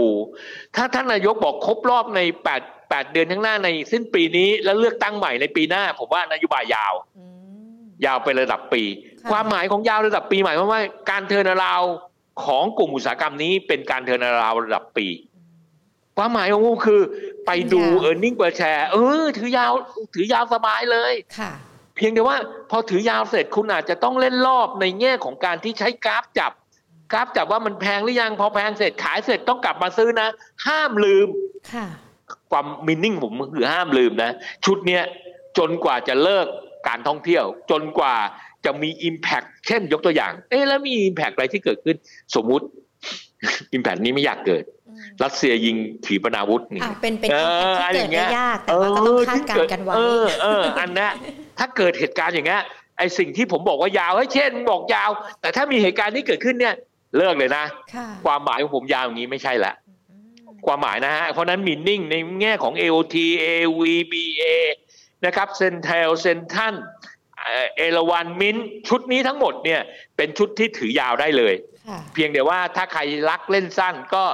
ถ้าท่านนายกบอกครบรอบในแปด แปดเดือนข้างหน้าในสิ้นปีนี้ แล้วเลือกตั้งใหม่ในปีหน้า ผมว่านโยบายยาว ยาวไประดับปี ความหมายของยาวระดับปีหมายความว่าการเทินราวของกลุ่มอุตสาหกรรมนี้เป็นการเทินราวระดับปี ความหมายของผมคือไปดูเออร์เน็งเปิดแชร์เออถือยาวถือยาวสบายเลยค่ะเพียงแต่ว่าพอถือยาวเสร็จคุณอาจจะต้องเล่นรอบในแง่ของการที่ใช้กราฟจับกราฟจับว่ามันแพงหรือยังพอแพงเสร็จขายเสร็จต้องกลับมาซื้อนะ ห้ามลืมค่ะ ความมินนิ่งผมคือห้ามลืมนะ ชุดเนี้ยจนกว่าจะเลิกการท่องเที่ยว จนกว่าจะมี Impact เช่นยกตัวอย่าง เอ๊แล้วมี Impact อะไรที่เกิดขึ้น สมมุติ Impact นี้ไม่อยากเกิด รัสเซียยิงขีปนาวุธนี่เป็นเป็นที่เกิดได้ยาก แต่ว่าก็ต้องคาดการณ์กันไว้เออเอออันนี้ถ้าเกิดเหตุการณ์อย่างเงี้ยไอสิ่งที่ผมบอกว่ายาวเฮ้ยเช่นบอกยาว แต่ถ้ามีเหตุการณ์นี้เกิดขึ้นเนี่ย เลิกเลยนะ ความหมายของผมยาวอย่างนี้ไม่ใช่ละ ความหมายนะฮะ เพราะนั้นมินนิ่งในแง่ของ AOT AVBA นะครับเซนเทลเซนทันเอราวันมินชุดนี้ทั้งหมดเนี่ยเป็นชุดที่ถือยาวได้เลย เพียงแต่ว่าถ้าใครรักเล่นสั้นก็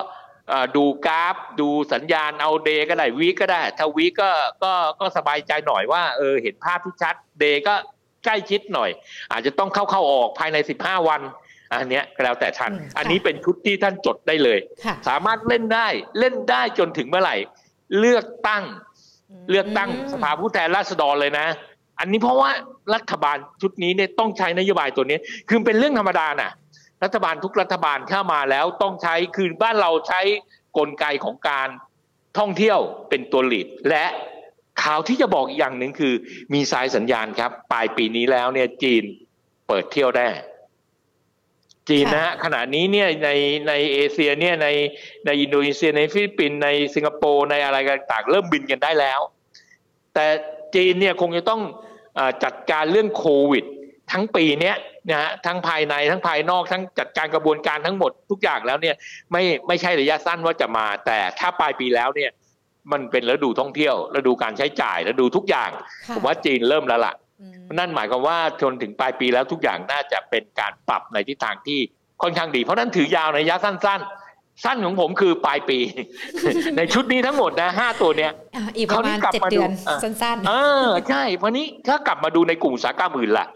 ดูกราฟ ดูสัญญาณเอาเดย์ก็ได้วีก็ได้ ถ้าวีก็ก็ก็สบายใจหน่อยว่าเออเห็นภาพที่ชัดเดย์ก็ใกล้ชิดหน่อย อาจจะต้องเข้าเข้าออกภายใน 15 วัน อันเนี้ยก็แล้วแต่ท่าน อันนี้เป็นชุดที่ท่านจดได้เลย สามารถเล่นได้เล่นได้จนถึงเมื่อไหร่ เลือกตั้ง เลือกตั้งสภาผู้แทนราษฎรเลยนะ อันนี้เพราะว่ารัฐบาลชุดนี้เนี่ยต้องใช้นโยบายตัวนี้ คือเป็นเรื่องธรรมดาน่ะ รัฐบาลทุกรัฐบาลเข้ามาแล้วต้องใช้คือบ้านเราใช้กลไกของการท่องเที่ยวเป็นตัว lead และข่าวที่จะบอกอีกอย่างหนึ่งคือ มีสายสัญญาณครับ ปลายปีนี้แล้วเนี่ยจีนเปิดเที่ยวได้ จีนนะฮะขณะนี้เนี่ยในในเอเชียเนี่ยในในอินโดนีเซียในฟิลิปปินส์ในสิงคโปร์ในอะไรต่างเริ่มบินกันได้แล้ว แต่จีนเนี่ยคงจะต้องอจัดการเรื่องโควิด ทั้งปีเนี้ยนะฮะทั้งภายในทั้งภายนอกทั้งจัดการกระบวนการทั้งหมดทุกอย่างแล้วเนี่ยไม่ไม่ใช่ระยะสั้นว่าจะมา แต่ถ้าปลายปีแล้วเนี่ยมันเป็นฤดูท่องเที่ยวฤดูการใช้จ่ายฤดูทุกอย่าง ผมว่าจีนเริ่มแล้วล่ะ นั่นหมายความว่าจนถึงปลายปีแล้วทุกอย่างน่าจะเป็นการปรับในทิศทางที่ค่อนข้างดี เพราะนั้นถือยาวในระยะสั้น ๆ สั้นของผมคือปลายปี ในชุดนี้ทั้งหมดนะห้าตัวเนี้ยอีกประมาณเจ็ดเดือนสั้นๆเออใช่เพราะนี้ถ้ากลับมาดูในกลุ่มอุตสาหกรรมอื่นล่ะ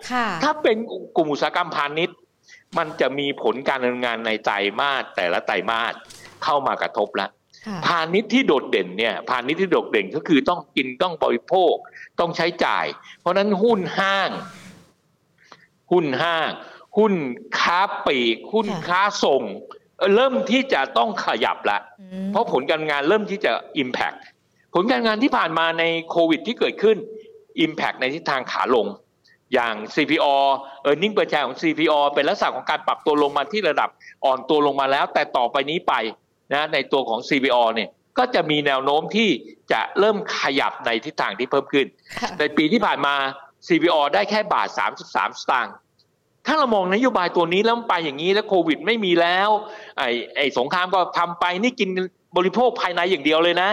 ถ้าเป็นกลุ่มอุตสาหกรรมพาณิชย์ มันจะมีผลการดำเนินงานในไตรมาสแต่ละไตรมาสเข้ามากระทบแล้ว พาณิชย์ที่โดดเด่นเนี่ยพาณิชย์ที่โดดเด่นก็คือต้องกินต้องบริโภคต้องใช้จ่าย เพราะนั้นหุ้นห้าง หุ้นห้าง หุ้นค้าปลีกหุ้นค้าส่ง เริ่มที่จะต้องขยับละ เพราะผลการงานเริ่มที่จะ Impact ผลการงานที่ผ่านมาในโควิดที่เกิดขึ้น Impact ในทิศทางขาลง อย่าง CPO e a r n i n g เปิดแชร์ของ CPO เป็นลักษณะของการปรับตัวลงมาที่ระดับอ่อนตัวลงมาแล้ว แต่ต่อไปนี้ไป นะในตัวของ CPO เนี่ยก็จะมีแนวโน้มที่จะเริ่มขยับในทิศทางที่เพิ่มขึ้น ในปีที่ผ่านมา CPO ได้แค่บาท 33 สตางค์ถ้าเรามองนโยบายตัวนี้แล้วไปอย่างนี้แล้วโควิดไม่มีแล้วไอ้ไอ้สงครามก็ทำไปนี่กินบริโภคภายในอย่างเดียวเลยนะ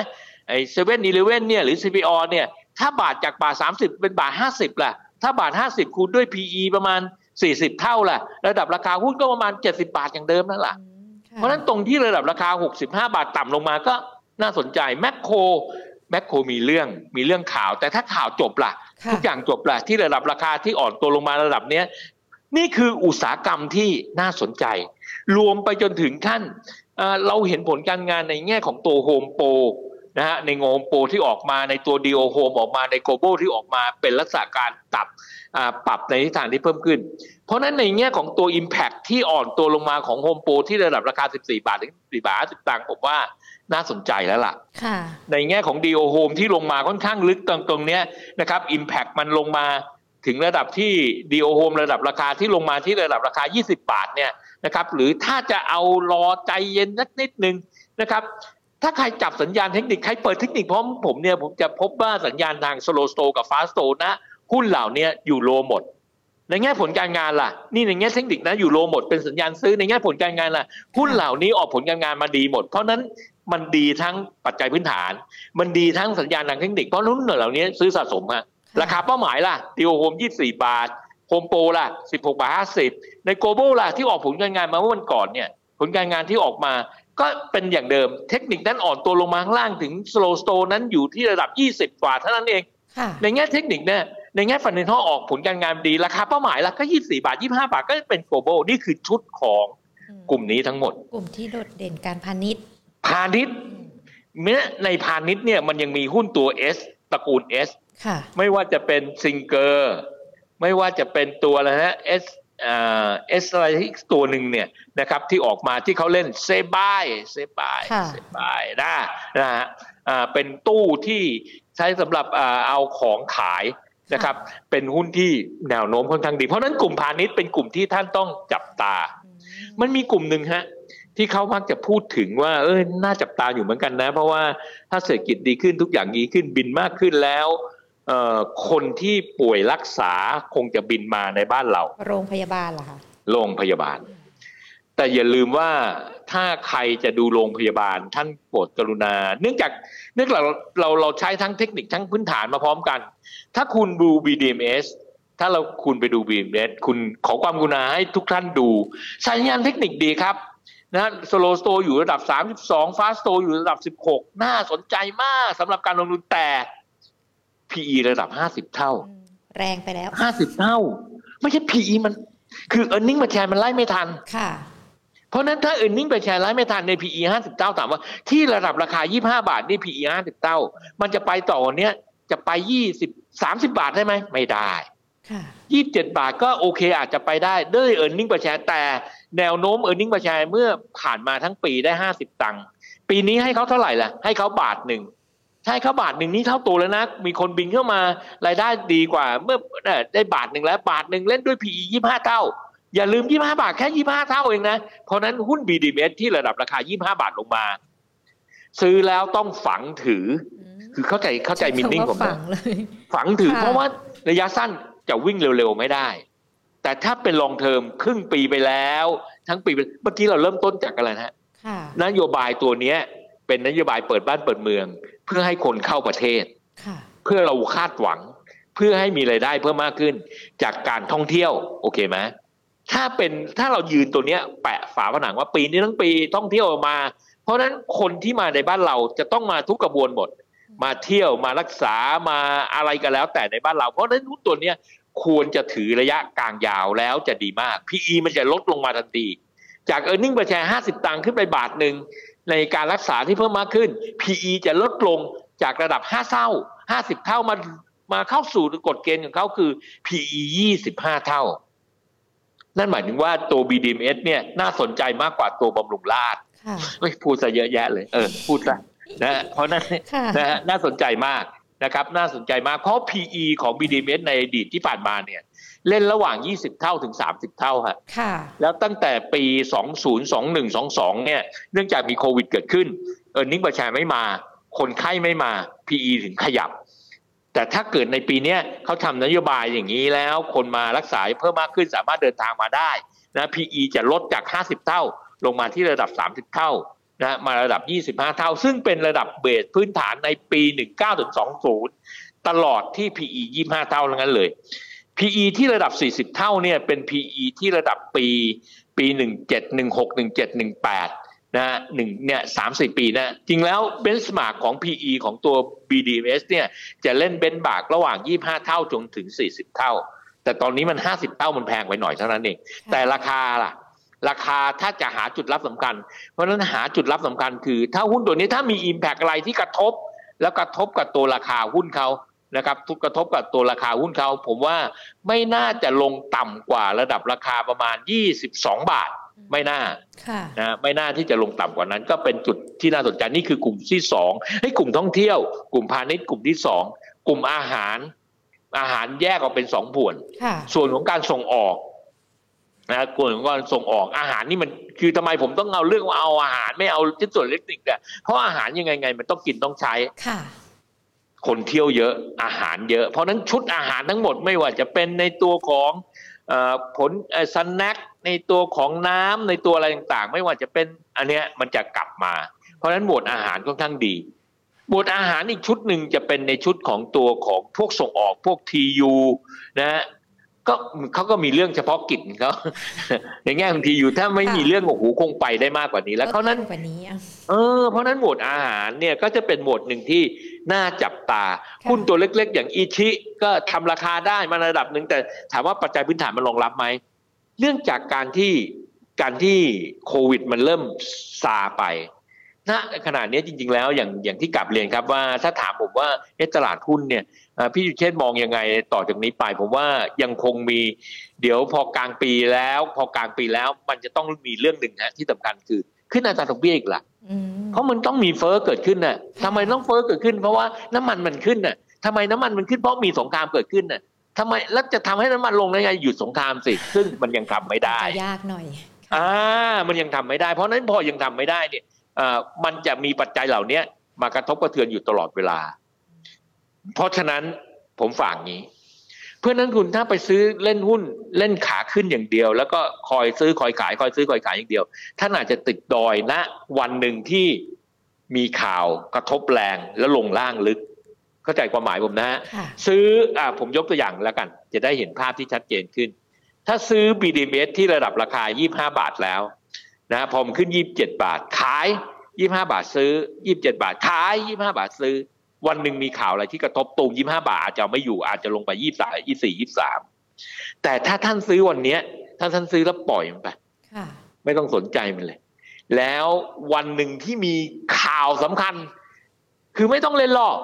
ไอ้เซเว่นอีเลเว่นเนี่ยหรือ CPO เนี่ยถ้าบาทจากบาท 30 เป็นบาท 50ล่ะ ถ้าบาท 50 คูณด้วย PE ประมาณ 40 เท่าล่ะ ระดับราคาหุ้นก็ประมาณ 70 บาทอย่างเดิมนั่นแหละ เพราะฉะนั้นตรงที่ระดับราคา 65 บาทต่ำลงมาก็น่าสนใจแมคโครแมคโครมีเรื่องมีเรื่องข่าว แต่ถ้าข่าวจบล่ะ ทุกอย่างจบล่ะที่ระดับราคาที่อ่อนตัวลงมาระดับเนี้ยนี่คืออุตสาหกรรมที่น่าสนใจ รวมไปจนถึงขั้นเราเห็นผลการงานในแง่ของตัว HomePro นะฮะใน HomePro ที่ออกมาในตัว DoHome ออกมาใน Global ที่ออกมาเป็นลักษณะการตับ ปรับในทิศทางที่เพิ่มขึ้น เพราะนั้นในแง่ของตัว Impact ที่อ่อนตัวลงมาของ HomePro ที่ระดับราคา 14 บาทถึง4บาท50ตังค์ผมว่าน่าสนใจแล้วล่ะ ในแง่ของดีโอโฮมที่ลงมาค่อนข้างลึกตรงตรงนี้นะครับ Impact มันลงมาถึงระดับที่ดีโอโฮมระดับราคาที่ลงมาที่ระดับราคา 20 บาทเนี่ยนะครับหรือถ้าจะเอารอใจเย็นสักนิดนึงนะครับถ้าใครจับสัญญาณเทคนิค ใครเปิดเทคนิคพร้อมผมเนี่ยผมจะพบว่าสัญญาณทางสโลสโตกับฟาสโตนะ หุ้นเหล่านี้อยู่โลหมด ในแง่ผลการงานล่ะ นี่ในแง่เทคนิคนะอยู่โลหมดเป็นสัญญาณซื้อในแง่ผลการงานล่ะหุ้นเหล่านี้ออกผลการงานมาดีหมด เพราะนั้นมันดีทั้งปัจจัยพื้นฐาน มันดีทั้งสัญญาณทางเทคนิคเพราะหุ้นเหล่านี้ซื้อสะสมฮะราคาเป้าหมายล่ะ DoHome 24บาท HomePro ล่ะ16บาท50ใน Global ล่ะที่ออกผลการงานมาเมื่อวันก่อนเนี่ย ผลการงานที่ออกมาก็เป็นอย่างเดิม เทคนิคนั้นอ่อนตัวลงมาข้างล่างถึง Slow Sto นั้นอยู่ที่ระดับ 20 กว่าเท่านั้นเอง ในแง่เทคนิคเนี่ย ในแง่ fundamental ออกผลการงานดี ราคาเป้าหมายละก็24บาท25บาทก็เป็น Global นี่คือชุดของกลุ่มนี้ทั้งหมด กลุ่มที่โดดเด่นการพาณิชย์ พาณิชย์เมื่อในพาณิชย์เนี่ยมันยังมีหุ้นตัว S ตระกูล S ไม่ว่าจะเป็นซิงเกอร์ไม่ว่าจะเป็นตัวอะไรนะ S เอสอะไรที่ตัวหนึ่งเนี่ยนะครับที่ออกมาที่เขาเล่นเซบายเซบายเซบายนะนะฮะเป็นตู้ที่ใช้สำหรับเอาของขาย นะครับเป็นหุ้นที่แนวโน้มค่อนข้างดี เพราะนั้นกลุ่มพาณิชย์เป็นกลุ่มที่ท่านต้องจับตา มันมีกลุ่มหนึ่งฮะที่เขามักจะพูดถึงว่า เออน่าจับตาอยู่เหมือนกันนะ เพราะว่าถ้าเศรษฐกิจดีขึ้นทุกอย่างดีขึ้นบินมากขึ้นแล้วคนที่ป่วยรักษาคงจะบินมาในบ้านเรา โรงพยาบาลเหรอคะโรงพยาบาล แต่อย่าลืมว่าถ้าใครจะดูโรงพยาบาลท่านโปรดกรุณา เนื่องจาก เนื่องจากเราเราเราใช้ทั้งเทคนิคทั้งพื้นฐานมาพร้อมกัน ถ้าคุณดู BDMS ถ้าเราคุณไปดู BDMS คุณขอความกรุณาให้ทุกท่านดูสัญญาณเทคนิคดีครับนะสโลสโตอยู่ระดับ 32 ฟาสโตอยู่ระดับ 16 น่าสนใจมากสำหรับการลงทุนแต่ PE ระดับห้าสิบเท่า แรงไปแล้วห้าสิบเท่า ไม่ใช่ PE มัน คือ e a r n i n g มาแชร์มันไล่ไม่ทันค่ะ เพราะนั้นถ้า e a r n i n g ไปแชร์ไล่ไม่ทันใน PE ห้าสิบเท่าถามว่าที่ระดับราคายี่ห้าบาทนี่ PE ห้าสิบเท่ามันจะไปต่อเนี้ยจะไปยี่สิบสามสิบาทได้ไหมไม่ได้ยี่สิบเจ็ดบาทก็โอเคอาจจะไปได้ด้วย e a r n i n g ประแชร์แต่แนวโน้ม e a r n i n g ประแชร์เมื่อผ่านมาทั้งปีได้ห้าสิบตังค์ปีนี้ให้เขาเท่าไหร่ล่ะ ให้เขาบาทหนึ่งใช่เขาบาทหนึ่งนี้เท่าตัวแล้วนะ มีคนบินเข้ามารายได้ดีกว่า เมื่อได้บาทหนึ่งแล้วบาทหนึ่งเล่นด้วย PE ยี่ห้าเท่า อย่าลืมยี่ห้าบาทแค่ยี่ห้าเท่าเองนะ เพราะนั้นหุ้น BDMs ที่ระดับราคายี่ห้าบาทลงมา ซื้อแล้วต้องฝังถือ คือเข้าใจเข้าใจมินนิ่งผมนะฝังถือเพราะว่าระยะสั้นจะวิ่งเร็วๆไม่ได้ แต่ถ้าเป็นลองเทอมครึ่งปีไปแล้ว ทั้งปีเมื่อกี้เราเริ่มต้นจากอะไรนะนโยบายตัวเนี้ย เป็นนโยบายเปิดบ้านเปิดเมือง เพื่อให้คนเข้าประเทศเพื่อเราคาดหวัง เพื่อให้มีไรายได้เพิ่มมากขึ้น จากการท่องเที่ยว โอเคไหม ถ้าเป็นถ้าเรายืนตัวเนี้ย แปะฝาผนังว่าปีนี้ทั้งปีท่องเที่ยวมา เพราะฉะนั้นคนที่มาในบ้านเราจะต้องมาทุกกระบวนหมด มาเที่ยวมารักษามาอะไรกันแล้ว แต่ในบ้านเรา เพราะฉะนั้นหุ้ตัวเนี้ยควรจะถือระยะกลางยาวแล้วจะดีมาก PE มันจะลดลงมาทันที จากเออร์เน็งประชาห้าสิบตังค์ขึ้นไปบาทหนึ่งในการรักษาที่เพิ่มมากขึ้น PE จะลดลงจากระดับ 5 เท่า 50 เท่ามามาเข้าสู่กฎเกณฑ์ของเขาคือ PE 25 เท่า นั่นหมายถึงว่าตัว BDMs เนี่ยน่าสนใจมากกว่าตัวบำรุงราษฎร์ค่ะเฮ้ยพูดซะเยอะแยะเลย เออ พูดซะนะฮะเพราะนั้นค่ะนะฮะน่าสนใจมากนะครับ น่าสนใจมากเพราะ PE ของ BDMs ในอดีตที่ผ่านมาเนี่ย เล่นระหว่าง 20 เท่าถึง 30 เท่าฮะค่ะ แล้วตั้งแต่ปี 2021 22 เนี่ย เนื่องจากมีโควิดเกิดขึ้นเออนิ่งประชาไม่มา คนไข้ไม่มา PE ถึงขยับ แต่ถ้าเกิดในปีนี้เขาทำนโยบายอย่างนี้แล้วคนมารักษาเพิ่มมากขึ้นสามารถเดินทางมาได้นะ PE จะลดจาก 50 เท่า ลงมาที่ระดับ 30 เท่านะมาระดับ 25 เท่า ซึ่งเป็นระดับเบสพื้นฐานในปี 19-20 ตลอดที่ PE 25 เท่าทั้งนั้นเลย PE ที่ระดับ 40 เท่าเนี่ยเป็น PE ที่ระดับปี ปี 17 16 17 18 นะฮะหนึ่งเนี่ยสามสี่ปีนะจริงแล้ว benchmark ของ PE ของตัว BDMS เนี่ยจะเล่น benchmark ระหว่าง 25 เท่าจนถึง 40 เท่า แต่ตอนนี้มัน 50 เท่ามันแพงไปหน่อยเท่านั้นเอง แต่ราคาล่ะ ราคาถ้าจะหาจุดรับสำคัญ เพราะฉะนั้นหาจุดรับสำคัญคือ ถ้าหุ้นตัวนี้ถ้ามี Impact อะไรที่กระทบ แล้วกระทบกับตัวราคาหุ้นเขานะครับทุกกระทบกับตัวราคาหุ้นเขาผมว่าไม่น่าจะลงต่ำกว่าระดับราคาประมาณ 22 บาท ไม่น่าค่ะนะไม่น่าที่จะลงต่ำกว่านั้น ก็เป็นจุดที่น่าสนใจนี่คือกลุ่มที่สองให้กลุ่มท่องเที่ยว กลุ่มพาณิชย์กลุ่มที่สองกลุ่มอาหาร อาหารแยกออกเป็นสองผวนค่ะส่วนของการส่งออกนะกลุ่มของการส่งออกอาหารนี่มันคือทำไมผมต้องเอาเรื่องว่าเอาอาหารไม่เอาชิ้นส่วนเล็กนิกอะเพราะอาหารยังไงไงมันต้องกินต้องใช้ค่ะคนเที่ยวเยอะอาหารเยอะ เพราะฉะนั้นชุดอาหารทั้งหมดไม่ว่าจะเป็นในตัวของเออผลสแน็ค ในตัวของน้ำในตัวอะไรต่างๆ ไม่ว่าจะเป็นอันเนี้ยมันจะกลับมา เพราะฉะนั้นหมวดอาหารค่อนข้างดี หมวดอาหารอีกชุดหนึ่งจะเป็นในชุดของตัวของพวกส่งออกพวกทียูนะฮะก็เขาก็มีเรื่องเฉพาะกิจของเขาในแง่ของทียูถ้าไม่มีค่ะเรื่องโอ้โหคงไปได้มากกว่านี้ แล้วเพราะฉะนั้นกว่านี้อะเออเพราะฉะนั้นหมวดอาหารเนี่ยก็จะเป็นหมวดหนึ่งที่น่าจับตาค่ะหุ้นตัวเล็กๆ อย่างอีชิ ก็ทำราคาได้มาระดับหนึ่งแต่ถามว่าปัจจัยพื้นฐานมันรองรับไหม เนื่องจากการที่การที่โควิดมันเริ่มซาไปณขณะนี้จริง ๆ แล้วอย่างอย่างที่กลับเรียนครับว่าถ้าถามผมว่าเอ๊ะตลาดหุ้นเนี่ยเอ่อพี่จุเชษฐ์มองยังไงต่อจากนี้ไป ผมว่ายังคงมี เดี๋ยวพอกลางปีแล้ว พอกลางปีแล้วมันจะต้องมีเรื่องหนึ่งฮะที่สำคัญคือขึ้นอัตราดอกเบี้ยอีกล่ะอืมเพราะมันต้องมีเฟ้อเกิดขึ้นน่ะทำไมต้องเฟ้อเกิดขึ้น เพราะว่าน้ำมันมันขึ้นน่ะทำไมน้ำมันมันขึ้นเพราะมีสงครามเกิดขึ้นน่ะ ทำไมแล้วจะทำให้น้ำมันลงได้ไงหยุดสงครามสิ ซึ่งมันยังทำไม่ได้จะยากหน่อยอ่ามันยังทำไม่ได้ เพราะฉะนั้นพอยังทำไม่ได้เนี่ยเอ่อมันจะมีปัจจัยเหล่าเนี้ยมากระทบกระเทือนอยู่ตลอดเวลา เพราะฉะนั้นผมฝากงี้ เพื่อนนักลงทุนถ้าไปซื้อเล่นหุ้นเล่นขาขึ้นอย่างเดียว แล้วก็คอยซื้อคอยขาย คอยซื้อคอยขายอย่างเดียวท่านอาจจะติดดอยณวันหนึ่งที่มีข่าวกระทบแรงแล้วลงล่างลึก เข้าใจความหมายผมนะฮะค่ะซื้ออ่าผมยกตัวอย่างแล้วกัน จะได้เห็นภาพที่ชัดเจนขึ้น ถ้าซื้อ BDMs ที่ระดับราคา 25 บาทแล้วนะพอมันขึ้น 27 บาท ขาย 25 บาทซื้อ 27 บาท ขาย 25 บาทซื้อ วันหนึ่งมีข่าวอะไรที่กระทบตูม 25 บาทอาจจะไม่อยู่อาจจะลงไป 23 24 23 แต่ถ้าท่านซื้อวันเนี้ยถ้าท่านซื้อแล้วปล่อยมันไปค่ะไม่ต้องสนใจมันเลย แล้ววันหนึ่งที่มีข่าวสำคัญ คือไม่ต้องเล่นหรอก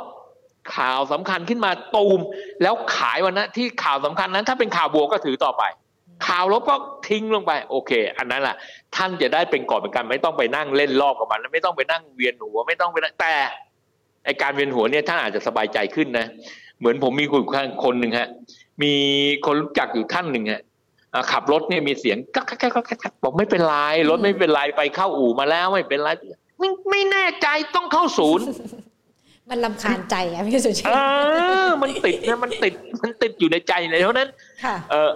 ข่าวสำคัญขึ้นมาตูม แล้วขายวันนั้นที่ข่าวสำคัญนั้นถ้าเป็นข่าวบวกก็ถือต่อไป ข่าวลบก็ทิ้งลงไป โอเค อันนั้นแหละท่านจะได้เป็นก่อนเป็นกันไม่ต้องไปนั่งเล่นรอบกับมันแล้วไม่ต้องไปนั่งเวียนหัวไม่ต้องไปนั่งแต่ไอการเวียนหัวเนี่ยท่านอาจจะสบายใจขึ้นนะ เหมือนผมมีคนคนหนึ่งฮะ มีคนรู้จักอยู่ท่านหนึ่งฮะอ่าขับรถเนี่ยมีเสียงกักกักกักกักกักบอกไม่เป็นไรรถไม่เป็นไรไปเข้าอู่มาแล้วไม่เป็นไรไม่ไม่แน่ใจต้องเข้าศูนย์ มันลำคาญใจอะพี่สุเชเอษฐ์อมันติดนะมันติดมันติดอยู่ในใจเลยเพราะฉะนั้นค่ะเออ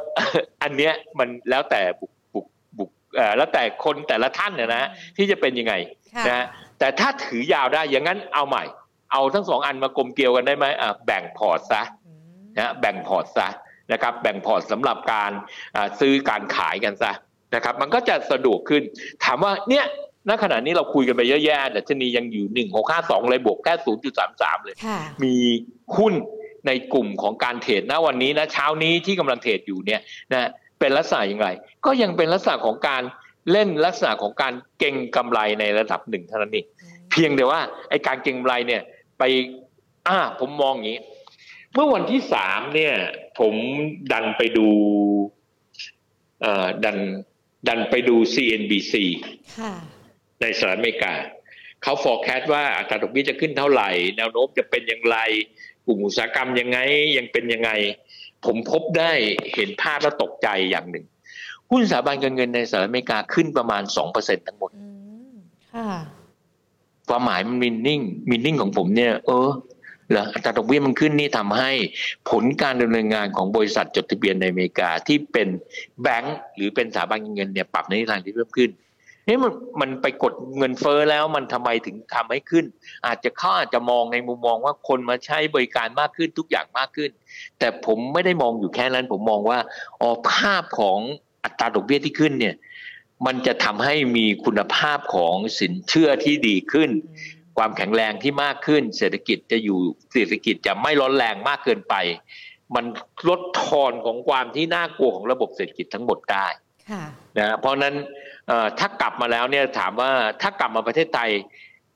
อันเนี้ยมันแล้วแต่บุกบุกบุกเอ่อแล้วแต่คนแต่ละท่านเนี่ยนะที่จะเป็นยังไงค่ะนะแต่ถ้าถือยาวได้อย่างนั้นเอาใหม่ เอาทั้งสองอันมากลมเกลียวกันได้ไหมอะแบ่งพอร์ตซะอืมนะแบ่งพอร์ตซะนะครับ แบ่งพอร์ตสำหรับการอ่าซื้อการขายกันซะนะครับ มันก็จะสะดวกขึ้น ถามว่าเนี่ย ณขณะนี้เราคุยกันไปเยอะแยะดัชนียังอยู่หนึ่งหกห้าสองเลยบวกแค่ศูนย์จุดสามสามเลยค่ะมีหุ้นในกลุ่มของการ trade นะวันนี้นะเช้านี้ที่กำลัง trade อยู่เนี่ยนะเป็นลักษณะอย่างไร ก็ยังเป็นลักษณะของการเล่นลักษณะของการเก่งกำไรในระดับหนึ่งเท่านั้นเองเพียงแต่ว่าไอ้การเก่งกำไรเนี่ยไปอ่าผมมองอย่างนี้ เมื่อวันที่สามเนี่ย ผมดันไปดูเอ่อดันดันไปดู CNBC ค่ะ ในสหรัฐอเมริกาเขา forecast ว่าอัตราดอกเบี้ยจะขึ้นเท่าไหร่ แนวโน้มจะเป็นอย่างไร กลุ่มอุตสาหกรรมยังไงยังเป็นยังไง ผมพบได้เห็นภาพแล้วตกใจอย่างหนึ่งหุ้นสถาบันการเงินในสหรัฐอเมริกาขึ้นประมาณ2%ทั้งหมดอืมค่ะความหมายมันมินนิ่งมินนิ่งของผมเนี่ย เออเหรออัตราดอกเบี้ยมันขึ้นนี่ทำให้ผลการดำเนินงานของบริษัทจดทะเบียนในอเมริกาที่เป็นแบงก์หรือเป็นสถาบันการเงินเนี่ยปรับในทิศทางที่เพิ่มขึ้น นี่มันมันไปกดเงินเฟ้อแล้วมันทำไมถึงทำให้ขึ้น อาจจะเขาอาจจะมองในมุมมองว่าคนมาใช้บริการมากขึ้นทุกอย่างมากขึ้น แต่ผมไม่ได้มองอยู่แค่นั้น ผมมองว่าอ๋อภาพของอัตราดอกเบี้ยที่ขึ้นเนี่ย มันจะทำให้มีคุณภาพของสินเชื่อที่ดีขึ้น ความแข็งแรงที่มากขึ้น เศรษฐกิจจะอยู่เศรษฐกิจจะไม่ร้อนแรงมากเกินไป มันลดทอนของความที่น่ากลัวของระบบเศรษฐกิจทั้งหมดได้ค่ะนะเพราะฉะนั้นเอ่อ ถ้ากลับมาแล้วเนี่ยถามว่าถ้ากลับมาประเทศไทย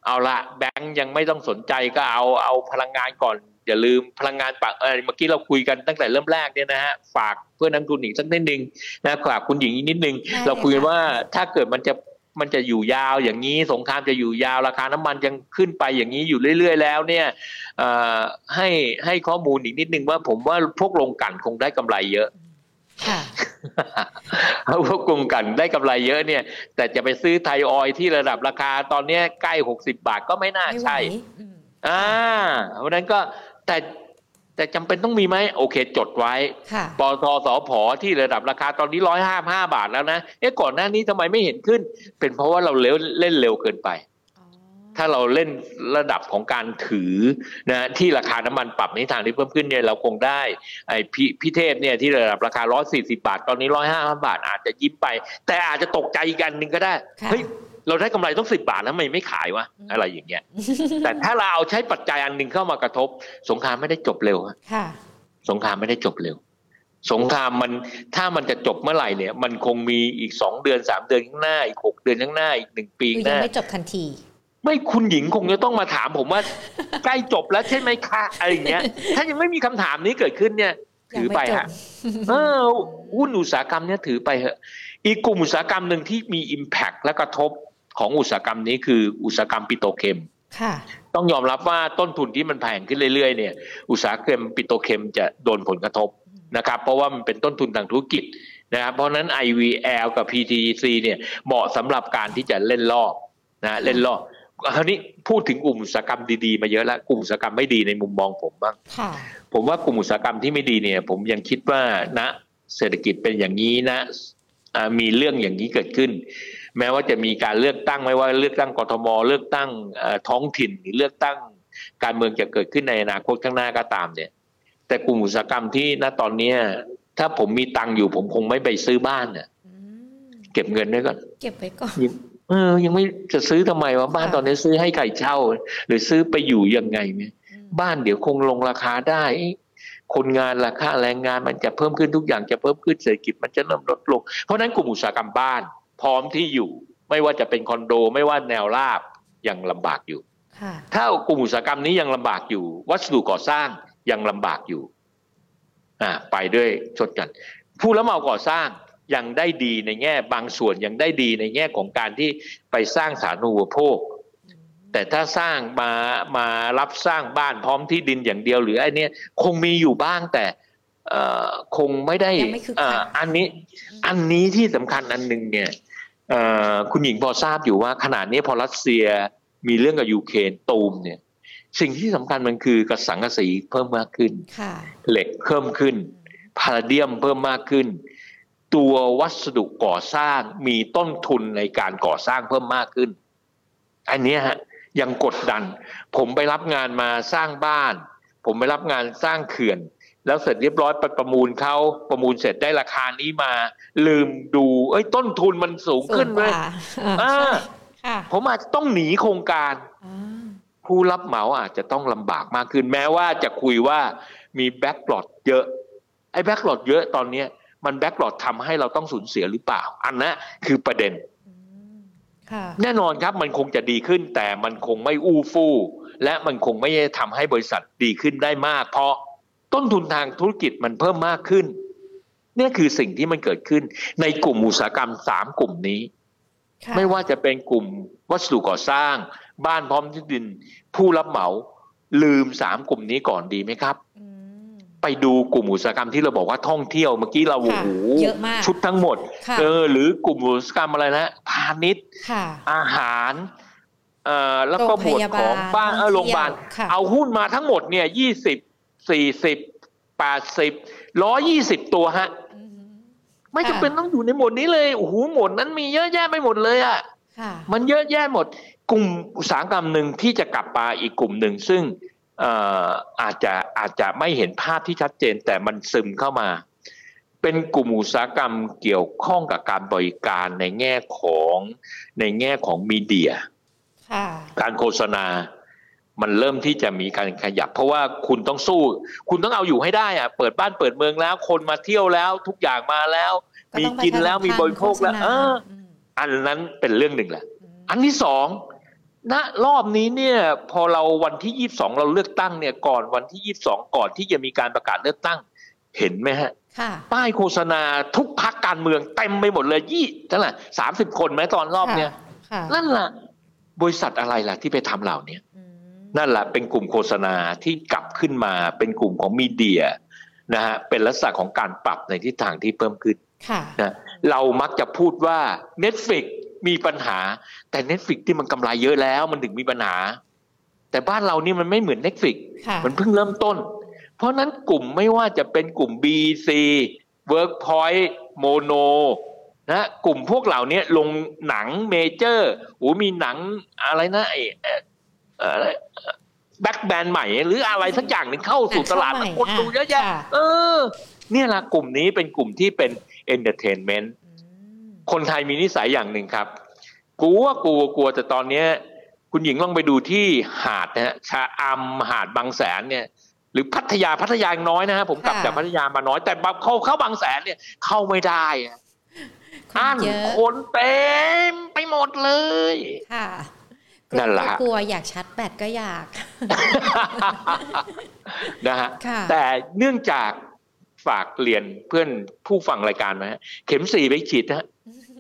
เอาละแบงก์ยังไม่ต้องสนใจก็เอาเอาพลังงานก่อน อย่าลืมพลังงานปะเออเมื่อกี้เราคุยกันตั้งแต่เริ่มแรกเนี่ยนะฮะฝากเพื่อนนักทุนอีกสักนิดนึงนะฝากคุณหญิงอีกนิดนึงได้เลยเราคุยกันค่ะว่าถ้าเกิดมันจะมันจะอยู่ยาวอย่างนี้สงครามจะอยู่ยาวราคาน้ำมันยังขึ้นไปอย่างนี้อยู่เรื่อย ๆ แล้วเนี่ยเอ่อให้ให้ข้อมูลอีกนิดนึงว่าผมว่าพวกโรงกลั่นคงได้กำไรเยอะค่ะ เพราะพวกกลุ่มกันได้กำไรเยอะเนี่ย แต่จะไปซื้อไทยออยล์ที่ระดับราคาตอนเนี้ยใกล้หกสิบาทก็ไม่น่าไม่ไหวใช่อืมอ่าเพราะฉะนั้นก็แต่แต่จำเป็นต้องมีไหมโอเค จดไว้ค่ะปตสพที่ระดับราคาตอนนี้ร้อยห้าห้าบาทแล้วนะเอ๊ะก่อนหน้านี้ทำไมไม่เห็นขึ้น เป็นเพราะว่าเราเร็วเล่นเร็วเกินไปอ๋อ ถ้าเราเล่นระดับของการถือนะที่ราคาน้ำมันปรับในทางที่เพิ่มขึ้นเนี่ยเราคงได้ไอ้พี่พี่เทพเนี่ยที่ระดับราคา 140 บาท ตอนนี้155บาท อาจจะยิ้มไป แต่อาจจะตกใจอีกอันหนึ่งก็ได้ค่ะเฮ้ยเราได้กำไรต้อง10บาทแล้วทำไมไม่ขายวะอืมอะไรอย่างเงี้ย แต่ถ้าเราเอาใช้ปัจจัยอันหนึ่งเข้ามากระทบ สงครามไม่ได้จบเร็วฮะค่ะ สงครามไม่ได้จบเร็ว สงครามมันถ้ามันจะจบเมื่อไหร่เนี่ย มันคงมีอีกสองเดือนสามเดือนข้างหน้าอีกหกเดือนข้างหน้าอีกหนึ่งปีคือข้างหยังน้าไม่จบทันที ไม่คุณหญิงคงจะต้องมาถามผมว่า ใกล้จบแล้วใช่ไหมคะอะไรอย่างเงี้ย ถ้ายังไม่มีคำถามนี้เกิดขึ้นเนี่ย ถือไปยังม่จบฮะเออหุ้นอุตสาหกรรมเนี่ยถือไปเหอะ อีกกลุ่มอุตสาหกรรมหนึ่งที่มี Impact และกระทบของอุตสาหกรรมนี้คืออุตสาหกรรมปิโตรเคมค่ะต้องยอมรับว่าต้นทุนที่มันแพงขึ้นเรื่อยๆเนี่ย อุตสาหกรรมปิโตรเคมจะโดนผลกระทบนะครับ เพราะว่ามันเป็นต้นทุนทางธุรกิจนะครับเพราะฉะนั้น IVL กับ PTC เนี่ยเหมาะสำหรับการที่จะเล่นรอบนะเล่นรอบ คราวนี้พูดถึงกลุ่มอุตสาหกรรมดีๆมาเยอะแล้วกลุ่มอุตสาหกรรมไม่ดีในมุมมองผมบ้างค่ะผมว่ากลุ่มอุตสาหกรรมที่ไม่ดีเนี่ย ผมยังคิดว่าณเศรษฐกิจเป็นอย่างนี้นะอ่ามีเรื่องอย่างนี้เกิดขึ้น แม้ว่าจะมีการเลือกตั้งไม่ว่าเลือกตั้งกทมเลือกตั้งเอ่อท้องถิ่นหรือเลือกตั้งการเมืองจะเกิดขึ้นในอนาคตข้างหน้าก็ตามเนี่ย แต่กลุ่มอุตสาหกรรมที่ณตอนเนี้ยถ้าผมมีตังค์อยู่ผมคงไม่ไปซื้อบ้านเนี่ยอืมเก็บเงินไว้ก่อน เก็บไว้ก่อนยัง เออ ยังไม่จะซื้อทำไมวะบ้านค่ะตอนนี้ซื้อให้ใครเช่า หรือซื้อไปอยู่ยังไงเนี่ยอืมบ้านเดี๋ยวคงลงราคาได้ คนงานราคาแรงงานมันจะเพิ่มขึ้นทุกอย่างจะเพิ่มขึ้นเศรษฐกิจมันจะเริ่มลดลง เพราะฉะนั้นกลุ่มอุตสาหกรรมบ้าน พร้อมที่อยู่ ไม่ว่าจะเป็นคอนโด ไม่ว่าแนวราบยังลำบากอยู่ค่ะถ้ากลุ่มอุตสาหกรรมนี้ยังลำบากอยู่ วัสดุก่อสร้างยังลำบากอยู่ อ่า ไปด้วยชดกัน ผู้รับเหมาก่อสร้าง ยังได้ดีในแง่ บางส่วนยังได้ดีในแง่ของการที่ไปสร้างสาธารณูปโภค แต่ถ้าสร้างมามารับสร้างบ้านพร้อมที่ดินอย่างเดียวหรือไอ้เนี้ยคงมีอยู่บ้างแต่เอ่อคงไม่ได้ยังไม่คึกคักเอ่ออันนี้อันนี้ที่สำคัญอันหนึ่งเนี่ยเอ่อคุณหญิงพอทราบอยู่ว่าขนาดนี้พอรัสเซียมีเรื่องกับยูเครนตูมเนี่ย สิ่งที่สำคัญมันคือกระสังกะสีเพิ่มมากขึ้นค่ะเหล็กเพิ่มขึ้นพาราเดียมเพิ่มมากขึ้น ตัววัสดุก่อสร้างมีต้นทุนในการก่อสร้างเพิ่มมากขึ้น อันเนี้ยฮะยังกดดัน ผมไปรับงานมาสร้างบ้าน ผมไปรับงานสร้างเขื่อน แล้วเสร็จเรียบร้อยไปประมูลเขาประมูลเสร็จได้ราคานี้มา ลืมดู เอ้ยต้นทุนมันสูงขึ้นสูงเลกยว่าอ่าใช่ค่ะผมอาจจะต้องหนีโครงการอ่าผู้รับเหมาอาจจะต้องลำบากมากขึ้น แม้ว่าจะคุยว่ามีแบ็กหลอดเยอะไอ้แบ็กหลอดเยอะตอนเนี้ย มันแบ็กหลอดทำให้เราต้องสูญเสียหรือเปล่า อันนั้นคือประเด็นอืค่ะแน่นอนครับมันคงจะดีขึ้น แต่มันคงไม่อู้ฟู่และมันคงไม่ได้ทำให้บริษัทดีขึ้นได้มาก เพราะต้นทุนทางธุรกิจมันเพิ่มมากขึ้นเนี่ยคือสิ่งที่มันเกิดขึ้น ในกลุ่มอุตสาหกรรมสามกลุ่มนี้ค่ะไม่ว่าจะเป็นกลุ่มวัสดุก่อสร้าง บ้านพร้อมที่ดิน ผู้รับเหมาลืมสามกลุ่มนี้ก่อนดีไหมครับอืม ไปดูกลุ่มอุตสาหกรรมที่เราบอกว่าท่องเที่ยวเมื่อกี้เราโอ้ค่ะโหเยอะมากชุดทั้งหมดค่ะเออหรือกลุ่มอุตสาหกรรมอะไรนะพาณิชย์ค่ะอาหารเอ่อแล้วก็หมวดของโรงพยาบาลบ้านเออท่โรองงพเที่ยวยาบาลค่ะเอาหุ้นมาทั้งหมดเนี่ยยี่สิบสี่สิบแปดสิบร้อยี่สิบตัวฮะอืมไม่ค่ะจำเป็นต้องอยู่ในหมวดนี้เลยโอ้โหหมวดนั้นมีเยอะแยะไปหมดเลยอะค่ะมันเยอะแยะหมด กลุ่มอุตสาหกรรมหนึ่งที่จะกลับมาอีกกลุ่มหนึ่งซึ่งเอ่ออาจจะอาจจะไม่เห็นภาพที่ชัดเจนแต่มันซึมเข้ามา เป็นกลุ่มอุตสาหกรรมเกี่ยวข้องกับการบริการในแง่ของในแง่ของมีเดียค่ะการโฆษณา มันเริ่มที่จะมีการขยับ เพราะว่าคุณต้องสู้ คุณต้องเอาอยู่ให้ได้อะเปิดบ้านเปิดเมืองแล้ว คนมาเที่ยวแล้ว ทุกอย่างมาแล้วก็มีต้องกินแล้วประชาสัมพันธ์มีบริโภคแล้วโฆษณาเออมอันนั้นเป็นเรื่องหนึ่งแหละอืมอันที่สอง ณรอบนี้เนี่ยพอเราวันที่ยี่สองเราเลือกตั้งเนี่ยก่อนวันที่ยี่สองก่อนที่จะมีการประกาศเลือกตั้ง เห็นไหมฮะค่ะป้ายโฆษณาทุกพักการเมืองเต็มไปหมดเลยยี่เท่าไหร่สามสิบคนไหมตอนรอบเนี้ยค่ะนั่นล่ะ บริษัทอะไรล่ะที่ไปทำเหล่านี้อืมนั่นแหละเป็นกลุ่มโฆษณาที่กลับขึ้นมาเป็นกลุ่มของมีเดียนะฮะเป็นลักษณะของการปรับในทิศทางที่เพิ่มขึ้นค่ะนะเรามักจะพูดว่า Netflix มีปัญหา แต่ Netflix ที่มันกำไรเยอะแล้วมันถึงมีปัญหา แต่บ้านเรานี่มันไม่เหมือน Netflix ค่ะมันเพิ่งเริ่มต้น เพราะฉะนั้นกลุ่มไม่ว่าจะเป็นกลุ่ม BC Workpoint Mono นะกลุ่มพวกเหล่านี้ลงหนังเมเจอร์โอ้มีหนังอะไรนะไอ้เอ่อเอ่อแบทแมนใหม่ หรืออะไรสักอย่างหนึ่งเข้าสู่ตลาดหนัมันงคนเข้าใหม่ดูเยอะแยะค่ะเออ เนี่ยละกลุ่มนี้เป็นกลุ่มที่เป็น entertainment อืม คนไทยมีนิสัยอย่างหนึ่งครับกลัวกลัวกลัวแต่ตอนเนี้ย คุณหญิงลองไปดูที่หาดนะฮะชะอำหาดบางแสนเนี่ย หรือพัทยาพัทยายังน้อยนะฮะผมกลับค่ะจากพัทยามาน้อยแต่บางเข้าเข้าบางแสนเนี่ยเข้าไม่ได้อะคนอันเยอะคนเต็มไปหมดเลยค่ะนั่นแหละกลัวอยากชัดแบตก็อยากนะฮะค่ะแต่เนื่องจาก ฝากเรียนเพื่อนผู้ฟังรายการนะฮะเข็มสี่ไปฉีดนะฮะ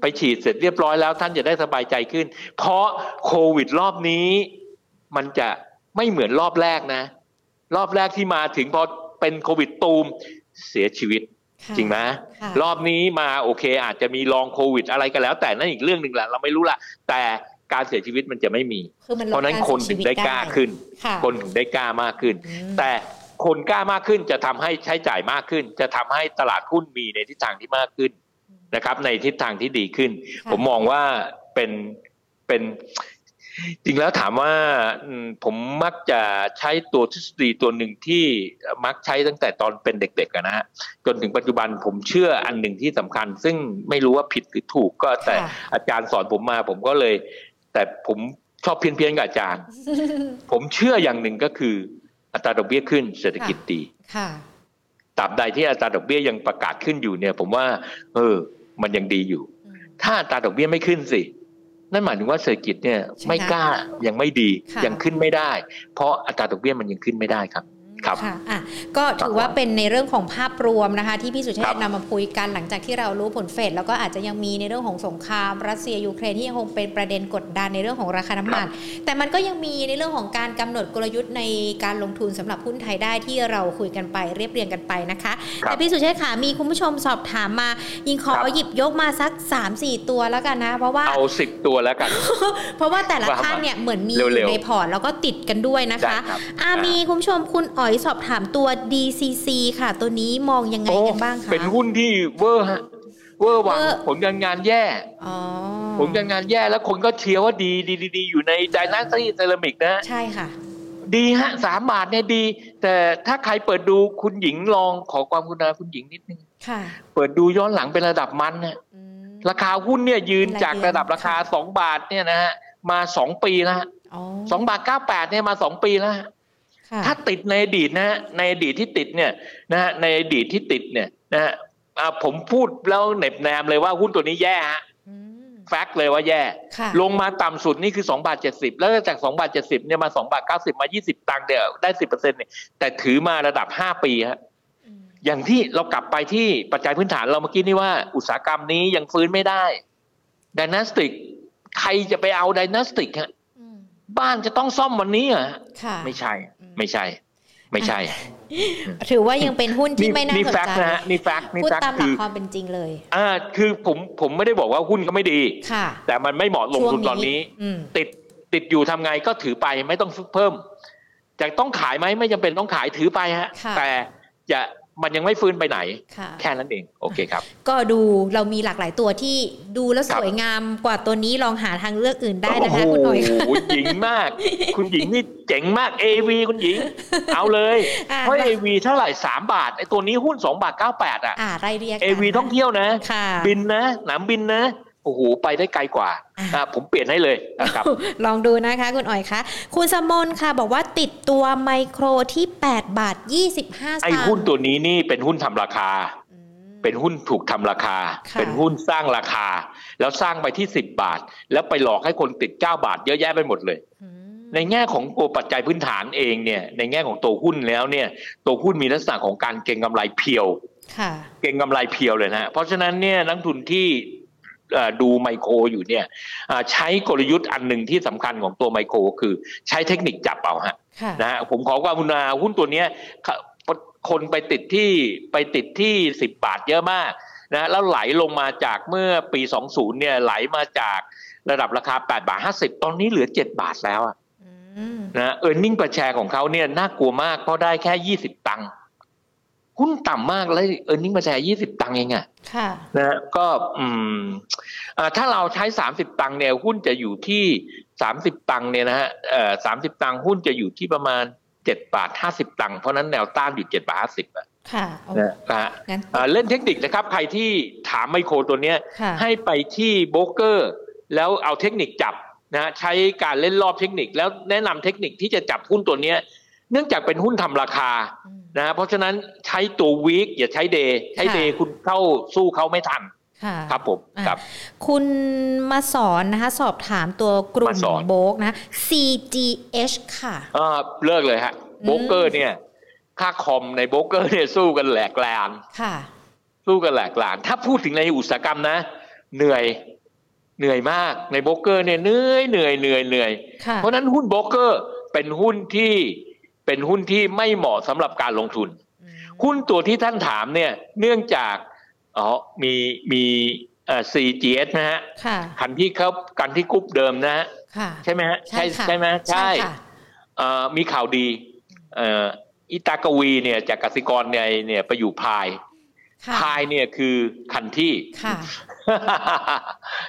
ไปฉีดเสร็จเรียบร้อยแล้วท่านจะได้สบายใจขึ้น เพราะโควิดรอบนี้ มันจะไม่เหมือนรอบแรกนะ รอบแรกที่มาถึงพอเป็นโควิดตูมเสียชีวิตค่ะจริงไหมค่ะรอบนี้มาโอเค อาจจะมีลองโควิด อะไรก็แล้ว แต่นั่นอีกเรื่องหนึ่งแหละเราไม่รู้ละแต่การเสียชีวิตมันจะไม่มีคือมันลดเพราะฉะนั้นกคนถึงได้กล้าขึ้นค่ะคนถึงได้กล้ามากขึ้นอืมแต่ คนกล้ามากขึ้นจะทำให้ใช้จ่ายมากขึ้น จะทำให้ตลาดหุ้นมีในทิศทางที่มากขึ้นนะครับ ในทิศทางที่ดีขึ้นค่ะผมมองว่าเป็นเป็นจริงแล้วถามว่าอืมผมมักจะใช้ตัวทฤษฎีตัวหนึ่งที่มักใช้ตั้งแต่ตอนเป็นเด็กๆอะนะฮะจนถึงปัจจุบันผมเชื่ออันหนึ่งที่สำคัญ ซึ่งไม่รู้ว่าผิดหรือถูกก็แต่ค่ะอาจารย์สอนผมมา ผมก็เลย แต่ผมชอบเพี้ยนๆกับอาจารย์ ผมเชื่ออย่างหนึ่งก็คือ อัตราดอกเบี้ยขึ้นเศรษฐกิจดีค่ะตราบใดที่อัตราดอกเบี้ยยังประกาศขึ้นอยู่เนี่ย ผมว่า เออ มันยังดีอยู่อืมถ้าอัตราดอกเบี้ยไม่ขึ้นสิ นั่นหมายถึงว่าเศรษฐกิจเนี่ยใช่ไม่กล้ายังไม่ดีค่ะยังขึ้นไม่ได้ เพราะอัตราดอกเบี้ยมันยังขึ้นไม่ได้ครับ ครับค่ะอะก็ถือว่าเป็นในเรื่องของภาพรวมนะคะ ที่พี่สุเชครัษบฐ์นำมาคุยกันหลังจากที่เรารู้ผลเฟดแล้วก็อาจจะยังมีในเรื่องของสงคราม รัสเซียยูเครนที่ยังคงเป็นประเด็นกดดันในเรื่องของราคาน้ำมัน แต่มันก็ยังมีในเรื่องของการกำหนดกลยุทธ์ในการลงทุนสำหรับหุ้นไทยได้ที่เราคุยกันไปเรียบเรียงกันไปนะคะครับแต่พี่สุเชษฐ์ค่ะมีคุณผู้ชมสอบถามมา ยิงขอครับหยิบยกมาสัก 3-4 ตัวแล้วกันนะ เพราะว่าเอาสิบตัวแล้วกัน เพราะว่าแต่ละว่ามาท่านเนี่ยเหมือนมีอยู่เร็วๆในพอร์ตแล้วก็ติดกันด้วยนะคะได้ครับอ่าอ่ามีมีคุณผู้ชมคุณอ๋อยสอบถามตัว DCC ค่ะ ตัวนี้มองยังไงกันบ้างคะเป็นหุ้นที่เวอร์ฮะเวอร์หวังเวอร์ผลการงานแย่อ๋อผลการงานแย่แล้วคนก็เชียร์ว่าดีดีดีดีอยู่ในไดนาสตี้เซรามิกนะใช่ค่ะ ดีฮะสามบาทเนี่ยดี แต่ถ้าใครเปิดดูคุณหญิงลองขอความกรุณาคุณหญิงนิดนึงค่ะ เปิดดูย้อนหลังเป็นระดับมันนะอืมราคาหุ้นเนี่ยยืนรายจากระดับราคาสองบาทเนี่ยนะฮะมาสองปีแล้วฮะอ๋อสองบาทเก้าแปดเนี่ยมาสองปีแล้วฮะค่ะ ถ้าติดในอดีตนะฮะในอดีตที่ติดเนี่ยนะฮะในอดีตที่ติดเนี่ยนะฮะอ่าผมพูดแล้วเหน็บแนมเลยว่าหุ้นตัวนี้แย่ฮะอืมแฟกต์เลยว่าแย่ค่ะลงมาต่ำสุดนี่คือ2บาท70 แล้วจาก2บาท70เนี่ยมา2บาท90 มา 20 ตังค์เดียวได้ 10%เนี่ยแต่ถือมาระดับ 5 ปีฮะอืมอย่างที่เรากลับไปที่ปัจจัยพื้นฐานเราเมื่อกี้นี่ว่าอุตสาหกรรมนี้ยังฟื้นไม่ได้ดินาสติก ใครจะไปเอาดินาสติกฮะอืม บ้านจะต้องซ่อมวันนี้เหรอฮะค่ะไม่ใช่ ไม่ใช่ ไม่ใช่ ถือว่ายังเป็นหุ้นที่ไม่น่านี่สนแฟกใจต์นะฮะนี่แฟกต์นี่พูดแฟกตามหลัคืกอความเป็นจริงเลย อ่า คือผมผมไม่ได้บอกว่าหุ้นก็ไม่ดีค่ะ แต่มันไม่เหมาะลงทุนตอนนี้อืมติดติดอยู่ทำไงก็ถือไปไม่ต้องเพิ่มจะต้องขายไหมไม่จำเป็นต้องขายถือไปฮะค่ะแต่จะ มันยังไม่ฟื้นไปไหนค่ะแค่นั้นเอง โอเคครับ ก็ดูเรามีหลากหลายตัวที่ดูแล้วครัสบวยงามกว่าตัวนี้ลองหาทางเลือกอื่นได้นะคะโอ้คุณหน่อยโหหญิงมาก คุณหญิงนี่เจ๋งมาก AV คุณหญิง เอาเลยอ่าเพราะ AV เท่าไหร่สามบาทไอ้ตัวนี้หุ้นสองบาทเก้าแปดอะ อ่าไล่เรียกกัน AV ท่องเที่ยวนะค่ะบินนะหนามบินนะ โอ้โหไปได้ไกลกว่าอะอะผมเปลี่ยนให้เลยนะครับ ลองดูนะคะ คุณอ๋อยคะ คุณสมนค่ะ บอกว่าติดตัวไมโครที่ 8 บาท 25สตางค์ไอ้หุ้นตัวนี้นี่เป็นหุ้นทำราคาอืมเป็นหุ้นถูกทำราคาค่ะเป็นหุ้นสร้างราคา แล้วสร้างไปที่ 10 บาท แล้วไปหลอกให้คนติด 9 บาท เยอะแยะไปหมดเลยอืมในแง่ของตัวปัจจัยพื้นฐานเองเนี่ยในแง่ของตัวหุ้นแล้วเนี่ยตัวหุ้นมีลักษณะของการเก็งกำไรเพียวค่ะเก็งกำไรเพียวเลยนะฮะเพราะฉะนั้นเนี่ยนักทุนที่เอ่อ ดูไมโครอยู่เนี่ยอ่าใช้กลยุทธ์อันหนึ่งที่สำคัญของตัวไมโคร คือใช้เทคนิคจับเอาฮะค่ะนะฮะผมขอความกรุณาหุ้นตัวเนี้ยค่ะคนไปติดที่ไปติดที่สิบบาทเยอะมากนะแล้วไหลลงมาจากเมื่อปี 20 เนี่ยไหลมาจากระดับราคา 8 บาท 50 ตอนนี้เหลือ 7 บาทแล้วอะอืมนะเออร์เน็งประแชร์ของเขาเนี่ยน่ากลัวมากเพราะได้แค่ 20 ตังค์ หุ้นต่ำมากแล้วเออร์เน็งประแชร์20ตังค์เองอะค่ะนะฮะก็อืมอ่าถ้าเราใช้30ตังค์เนี่ยหุ้นจะอยู่ที่30ตังค์เนี่ยนะฮะเอ่อ30ตังค์หุ้นจะอยู่ที่ประมาณ7บาท50ตังค์เพราะฉะนั้นแนวต้านอยู่7บาท50อะค่ะโอ้นะฮะงั้นอ่าเล่นเทคนิคนะครับ ใครที่ถามไมโครตัวเนี้ยค่ะให้ไปที่โบรกเกอร์ แล้วเอาเทคนิคจับนะใช้การเล่นรอบเทคนิคแล้วแนะนำเทคนิคที่จะจับหุ้นตัวเนี้ย เนื่องจากเป็นหุ้นทำราคาอืม นะฮะเพราะฉะนั้นใช้ตัววีคอย่าใช้เดย์ใช้ค่ะเดย์คุณเข้าสู้เขาไม่ทันค่ะครับผมอะครับ คุณมาสอนนะคะ สอบถามตัวกลุ่มมาสอนโบกนะ CGH ค่ะอ่าเลิกเลยฮะอืมโบรกเกอร์เนี่ย ค่าคอมในโบรกเกอร์เนี่ยสู้กันแหลกลานค่ะ สู้กันแหลกลาน ถ้าพูดถึงในอุตสาหกรรมนะ เหนื่อยเหนื่อยมากในโบรกเกอร์เนี่ยเหนื่อยเหนื่อยเหนื่อยเหนื่อยค่ะเพราะฉะนั้นหุ้นโบรกเกอร์เป็นหุ้นที่ เป็นหุ้นที่ไม่เหมาะสำหรับการลงทุนอืมหุ้นตัวที่ท่านถามเนี่ยเนื่องจากอ๋อมีมีเอ่อ CGS นะฮะค่ะคันที่เขาคันทรี่กรุ๊ปเดิมนะฮะค่ะใช่ไหมฮะใช่ค่ะใช่ไหมใช่ค่ะเอ่อมีข่าวดีเอ่ออิตากวีเนี่ยจากกสิกรเนี่ยเนี่ยไปอยู่พายค่ะพายเนี่ยคือคันทรี่ค่ะ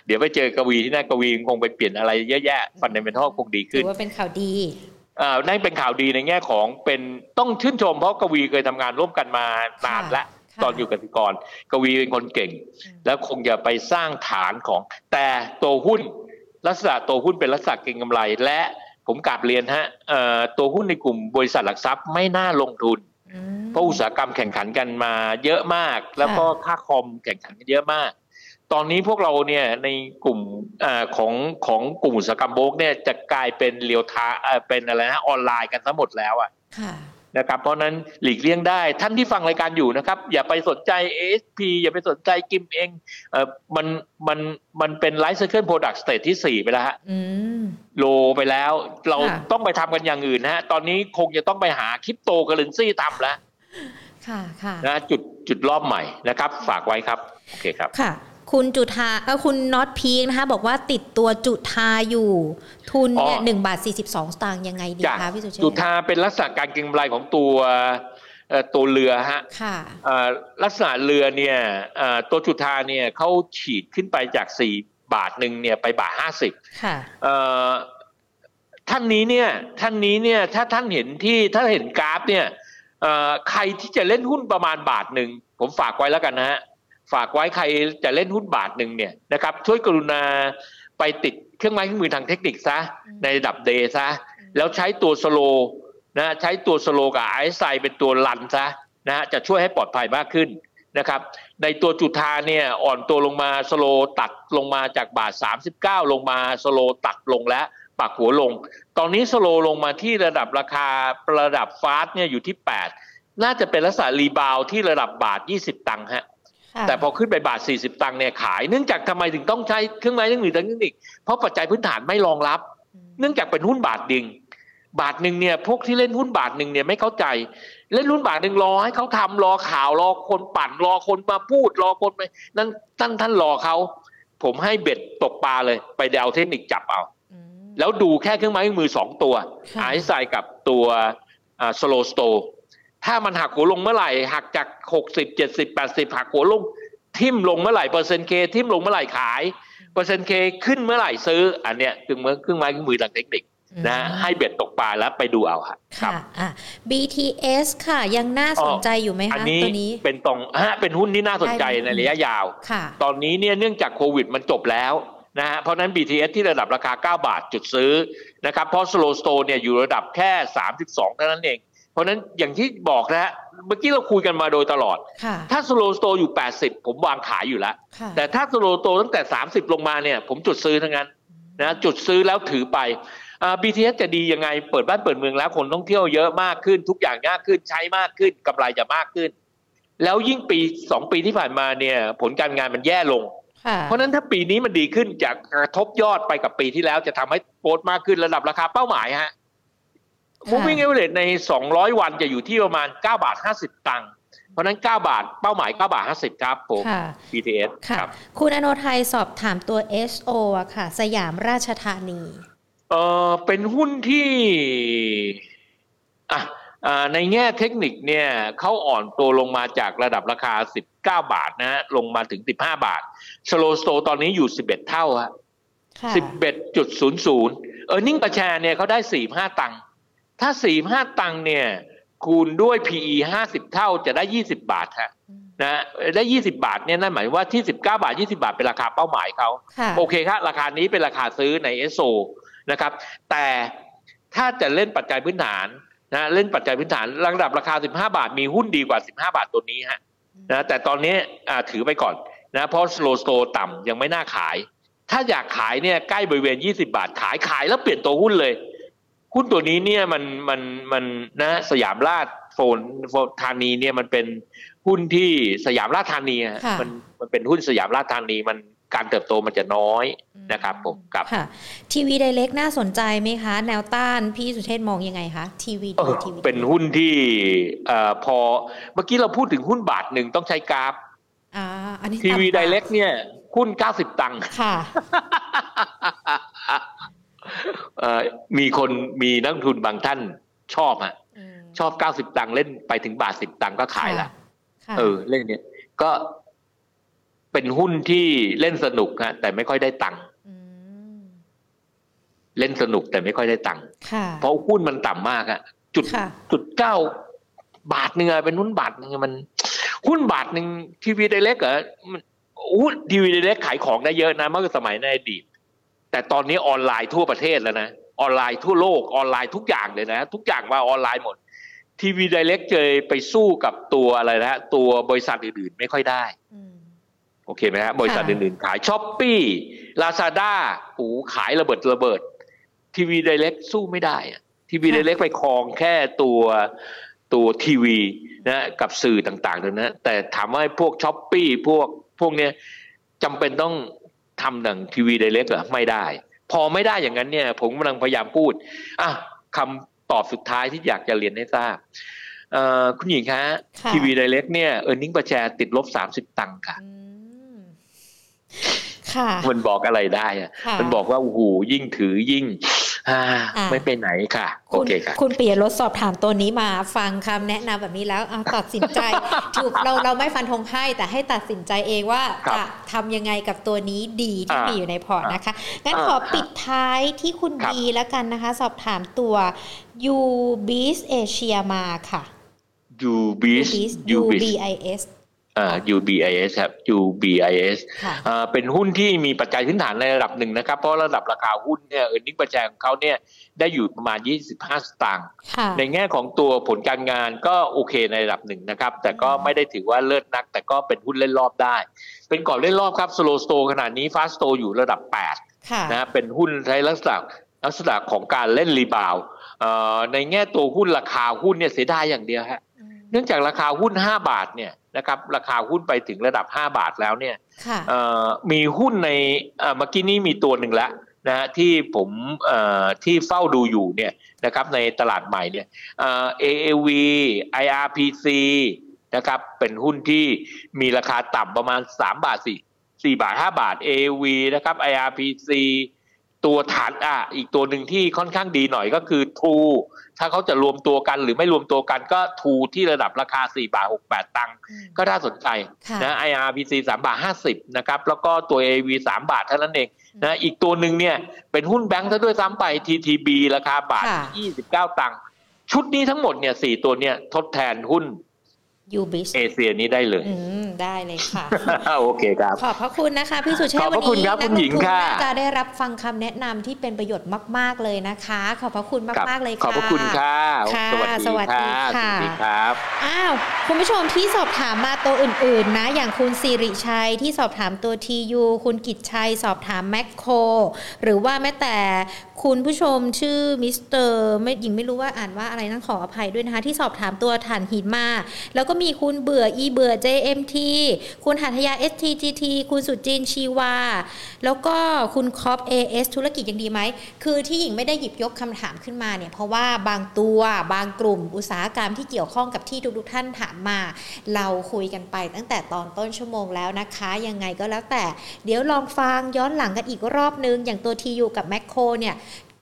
เดี๋ยวไปเจอกวีที่นั่นกวีคงไปเปลี่ยนอะไรเยอะแยะ fundamental คงดีขึ้นถือว่าเป็นข่าวดีอ่า นั่นเป็นข่าวดีในแง่ของเป็นต้องชื่นชมเพราะกวีเคยทำงานร่วมกันมานานแล้วค่ะตอนอยู่กสิกร กวีเป็นคนเก่ง แล้วคงจะไปสร้างฐานของ แต่ตัวหุ้นลักษณะตัวหุ้นเป็นลักษณะเก็งกำไร และผมกลับเรียนฮะเอ่อตัวหุ้นในกลุ่มบริษัทหลักทรัพย์ไม่น่าลงทุนอืมเพราะอุตสาหกรรมแข่งขันกันมาเยอะมาก แล้วก็ค่าคอมแข่งขันกันเยอะมาก ตอนนี้พวกเราเนี่ยในกลุ่มอาของของกลุ่มอุตสาหกรรมโบกเนี่ยจะกลายเป็นเรียวทาเอ่อเป็นอะไรนะออนไลน์กันทั้งหมดแล้วอะค่ะนะครับ เพราะฉะนั้นหลีกเลี่ยงได้ท่านที่ฟังรายการอยู่นะครับ อย่าไปสนใจ ASP อย่าไปสนใจกิมเองเออมันมันมันเป็นไลฟ์ c ซ c คิลโปรดักต์สเต e ที่สี่ไปแล้วฮะอืมโลไปแล้ว เราค่ะต้องไปทำกันอย่างอื่นนะฮะ ตอนนี้คงจะต้องไปหาคริปโตเคอเรนซีทำแล้วค่ะค่ะนะจุดจุดรอบใหม่นะครับ ฝากไว้ครับ โอเคครับค่ะ คุณจุธาเออคุณน็อตพีคนะคะบอกว่าติดตัวจุธาอยู่ ทุนเนี่ยอ๋อหนึ่งบาทสี่สิบสองสตางค์ยังไงดีจ้ะคะพี่สุเชษจุธาเป็นลักษณะการเก็งกำไรของตัวเอ่อตัวเรือฮะค่ะเอ่อลักษณะเรือเนี่ยเอ่อตัวจุธาเนี่ยเขาฉีดขึ้นไปจาก4บาทหนึ่งเนี่ยไปบาท50ค่ะเอ่อท่านนี้เนี่ยท่านนี้เนี่ยถ้าท่านเห็นที่ถ้าเห็นกราฟเนี่ยเอ่อใครที่จะเล่นหุ้นประมาณบาทหนึ่งผมฝากไว้แล้วกันนะฮะ ฝากไว้ใครจะเล่นหุ้นบาทหนึ่งเนี่ยนะครับช่วยกรุณาไปติดเครื่องไม้เครื่องมือทางเทคนิคซะอืมในระดับ day ซะแล้วใช้ตัว slow นะใช้ตัว slow กับ RSI เป็นตัว run ซะนะฮะจะช่วยให้ปลอดภัยมากขึ้นนะครับในตัวจุธาเนี่ยอ่อนตัวลงมา slow ตัดลงมาจากบาท 39 ลงมา slow ตัดลงและปักหัวลง ตอนนี้ slow ลงมาที่ระดับราคาระดับ fast เนี่ยอยู่ที่ 8 น่าจะเป็นลักษณะ rebound ที่ระดับบาท 20 ตังค์ฮะ แต่พอขึ้นไปบาท 40 ตังค์เนี่ยขาย เนื่องจากทำไมถึงต้องใช้เครื่องไม้เครื่องมือทางเทคนิคเพราะปัจจัยพื้นฐานไม่รองรับ เนื่องจากเป็นหุ้นบาทดิงบาทหนึ่งเนี่ยพวกที่เล่นหุ้นบาทหนึ่งเนี่ยไม่เข้าใจ เล่นหุ้นบาทหนึ่งรอให้เขาทำรอข่าวรอคนปั่นรอคนมาพูดรอคนไปนั่นท่านท่านรอเขาผมให้เบ็ดตกปลาเลย ไปเดาเทคนิคจับเอา แล้วดูแค่เครื่องไม้เครื่องมือสองตัว RSI กับตัว slow sto ถ้ามันหักหัวลงเมื่อไหร่ หักจากหกสิบเจ็ดสิบแปดสิบหักหัวลง ทิ่มลงเมื่อไหร่เปอร์เซ็นต์เคทิ่มลงเมื่อไหร่ขาย เปอร์เซ็นต์เคขึ้นเมื่อไหร่ซื้อ อันเนี้ยคือเมื่อเครื่องไม้เครื่องมือทางเทคนิคนะให้เบ็ดตกปลาแล้วไปดูเอาค่ะค่ะอะ BTS ค่ะยังน่าสนใจอยู่ไหมคะตัวนี้เป็นตรงฮะเป็นหุ้นที่น่าสนใจในระยะยาว ตอนนี้เนี่ยเนื่องจากโควิดมันจบแล้วนะฮะเพราะนั้น BTS ที่ระดับราคา 9 บาทจุดซื้อนะครับเพราะ Slow Store เนี่ยอยู่ระดับแค่ 32 เท่านั้นเอง เพราะนั้นอย่างที่บอกนะฮะเมื่อกี้เราคุยกันมาโดยตลอดถ้า Slow Store อยู่ 80 ผมวางขายอยู่แล้วแต่ถ้า Slow Store ตั้งแต่ 30 ลงมาเนี่ย ผมจุดซื้อทั้งนั้นนะจุดซื้อแล้วถือไป BTS จะดียังไงเปิดบ้านเปิดเมืองแล้วคนท่องเที่ยวเยอะมากขึ้น ทุกอย่างง่ายขึ้นใช้มากขึ้นกำไรจะมากขึ้น แล้วยิ่งปีสองปีที่ผ่านมาเนี่ย ผลการงานมันแย่ลงเพราะนั้นถ้าปีนี้มันดีขึ้นจะกระทบยอดไปกับปีที่แล้วจะทำให้โปรดมากขึ้นระดับราคาเป้าหมายฮะ moving average ใน 200 วันจะอยู่ที่ประมาณ 9 บาท 50 ตังค์เพราะนั้น 9 บาท เป้าหมาย 9 บาท 50 ครับผม BTS ครับ คุณอโนไทยสอบถามตัว SO อะค่ะ สยามราชธานี เออเป็นหุ้นที่อะในแง่เทคนิคเนี่ยเขาอ่อนตัวลงมาจากระดับราคา 19 บาทนะฮะลงมาถึง 15 บาท สโลสโตตอนนี้อยู่ 11 เท่าฮะ11.00 เออนิ่งประชาเนี่ยเขาได้ 45 ตังค์ ถ้า45ตังค์เนี่ย คูณด้วย PE 50เท่าจะได้20บาทฮะนะได้20บาทเนี่ยนั่นหมายว่าที่19บาท20บาทเป็นราคาเป้าหมายเขาโอเคครับราคานี้เป็นราคาซื้อในเอสโซนะครับ แต่ถ้าจะเล่นปัจจัยพื้นฐานนะเล่นปัจจัยพื้นฐานระดับราคา 15 บาท มีหุ้นดีกว่า 15 บาทตัวนี้ฮะนะแต่ตอนนี้ถือไปก่อนนะเพราะสโลสโตต่ำยังไม่น่าขาย ถ้าอยากขายเนี่ยใกล้บริเวณ 20 บาทขายขายแล้วเปลี่ยนตัวหุ้นเลย หุ้นตัวนี้เนี่ยมันมันมันนะสยามราชโฟนธานีเนี่ยมันเป็นหุ้นที่สยามราชธานีมันมันเป็นหุ้นสยามราชธานีมันการเติบโตมันจะน้อยนะครับผมกับทีวีไดเล็กน่าสนใจไหมคะ แนวต้านพี่สุเทพมองยังไงคะทีวีทีวีเป็นหุ้นที่พอเมื่อกี้เราพูดถึงหุ้นบาทหนึ่งต้องใช้กราฟทีวีไดเล็กเนี่ยหุ้นเก้าสิบตังค์ค่ะ มีคนมีนักทุนบางท่านชอบฮะชอบเก้าสิบตังค์เล่นไปถึงบาทสิบตังค์ก็ขายละเออเล่นเนี้ยก็เป็นหุ้นที่เล่นสนุกฮะแต่ไม่ค่อยได้ตังค์เล่นสนุกแต่ไม่ค่อยได้ตังค์เพราะหุ้นมันต่ำมากอะจุดจุดเก้าบาทหนึ่งอะเป็นหุ้นบาทหนึ่งมัน หุ้นบาทหนึ่งทีวีไดเล็กเหรอหุ้นทีวีไดเล็กขายของได้เยอะนะเมื่อสมัยในอดีต แต่ตอนนี้ออนไลน์ทั่วประเทศแล้วนะออนไลน์ทั่วโลกออนไลน์ทุกอย่างเลยนะ ทุกอย่างว่าออนไลน์หมดทีวีไดเล็กเจอไปสู้กับตัวอะไรนะตัวบริษัทอื่นๆ ไม่ค่อยได้โอเคไหมฮะบริษัทอื่นๆ ขายช้อปปี้ลาซาด้าปูขายระเบิดระเบิดทีวีไดเล็กสู้ไม่ได้ทีวีไดเล็กไปครองแค่ตัวตัวทีวีนะกับสื่อต่างๆเลยนะแต่ถามว่าพวกช้อปปี้พวกพวกเนี้ยจำเป็นต้อง ทำดังทีวีไดเล็กเหรอไม่ได้ พอไม่ได้อย่างนั้นเนี่ย ผมกำลังพยายามพูดอะคำตอบสุดท้ายที่อยากจะเรียนให้ทราบคุณหญิงคะทีวีไดเล็กเนี่ยเออร์เน็งประแชร์ติดลบสามสิบตังค์ค่ะมันบอกอะไรได้อะมันบอกว่าโอ้โหยิ่งถือยิ่ง ไม่ไปไหนค่ะ โอเคค่ะ คุณเปียรถสอบถามตัวนี้มาฟังคำแนะนำแบบนี้แล้วตัดสินใจถูกเราเราไม่ฟันธงให้แต่ให้ตัดสินใจเองว่าจะทำยังไงกับตัวนี้ดีที่มีอยู่ในพอร์ตนะคะ งั้นขอปิดท้ายที่คุณบีแล้วกันนะคะ สอบถามตัวยูบีสเอเชียมาค่ะยูบีสยูบีไอเอสอ่า UBIS ครับ UBIS ค่ะอ่าเป็นหุ้นที่มีปัจจัยพื้นฐานในระดับหนึ่งนะครับ เพราะระดับราคาหุ้นเนี่ย earning per share ของเขาเนี่ยได้อยู่ประมาณ 25 สตางค์ค่ะในแง่ของตัวผลการงานก็โอเคในระดับหนึ่งนะครับ แต่ก็ไม่ได้ถือว่าเลิศนัก แต่ก็เป็นหุ้นเล่นรอบได้ เป็นก่อนเล่นรอบครับ slow sto ขนาดนี้ fast sto อยู่ระดับ8ค่ะนะเป็นหุ้นใช้ลักษณะลักษณะของการเล่นรีบาวด์เอ่อในแง่ตัวหุ้นราคาหุ้นเนี่ยเสียดายอย่างเดียวฮะ เนื่องจากราคาหุ้น 5 บาทเนี่ยนะครับราคาหุ้นไปถึงระดับ 5 บาทแล้วเนี่ยค่ะเอ่อมีหุ้นในเอ่อเมื่อกี้นี้มีตัวหนึ่งแล้วนะฮะที่ผมเอ่อที่เฝ้าดูอยู่เนี่ยนะครับในตลาดใหม่เนี่ยเอ่อ AAV IRPC นะครับเป็นหุ้นที่มีราคาต่ำประมาณ 3 บาท4 4บาท 5 บาท AAV นะครับ IRPC ตัวฐานอะอีกตัวหนึ่งที่ค่อนข้างดีหน่อยก็คือ True ถ้าเขาจะรวมตัวกันหรือไม่รวมตัวกันก็ True ที่ระดับราคา 4 บาท6บาทตังค์ก็น่าสนใจค่ะนะ IRPC 3 บาท 50 นะครับ แล้วก็ตัว AV 3 บาทเท่านั้นเองนะอีกตัวหนึ่งเนี่ยเป็นหุ้นแบงค์ซะด้วยซ้ำไป TTB ราคาบาทค่ะ29 ตังค์ชุดนี้ทั้งหมดเนี่ยสี่ตัวเนี่ยทดแทนหุ้น ยูบิสเอเชียนี้ได้เลย อืม ได้เลยค่ะ โอเคครับ ขอบพระคุณนะคะ พี่สุเชษขอบพระคุณครับวันคุณหญินี้งนักลงทุนค่ะน่าจะได้รับฟังคำแนะนำที่เป็นประโยชน์มาก ๆเลยนะคะ ขอบพระคุณครับมากๆเลยค่ะ ขอบพระคุณค่ะค่ะสวัสดีสวัสดีค่ะสค่ะวัสดีครับ อ้าว คุณผู้ชมที่สอบถามมาตัวอื่น ๆ นะ อย่างคุณสิริชัยที่สอบถามตัว TU คุณกิจชัยสอบถามแมคโคร หรือว่าแม้แต่ คุณผู้ชมชื่อมิสเตอร์ไม่หญิงไม่รู้ว่าอ่านว่าอะไรนั่นขออภัยด้วยนะคะ ที่สอบถามตัวถ่านหินมา แล้วก็มีคุณเบื่ออีเบื่อ JMT คุณหัทยา STGT คุณสุจินชีวา แล้วก็คุณคอป AS ธุรกิจยังดีไหม คือที่หญิงไม่ได้หยิบยกคำถามขึ้นมาเนี่ย เพราะว่าบางตัวบางกลุ่มอุตสาหกรรมที่เกี่ยวข้องกับที่ทุกๆท่านถามมา เราคุยกันไปตั้งแต่ตอนต้นชั่วโมงแล้วนะคะ ยังไงก็แล้วแต่เดี๋ยวลองฟังย้อนหลังกันอีกรอบนึง อย่างตัวทีอยู่กับแมคโครเนี่ย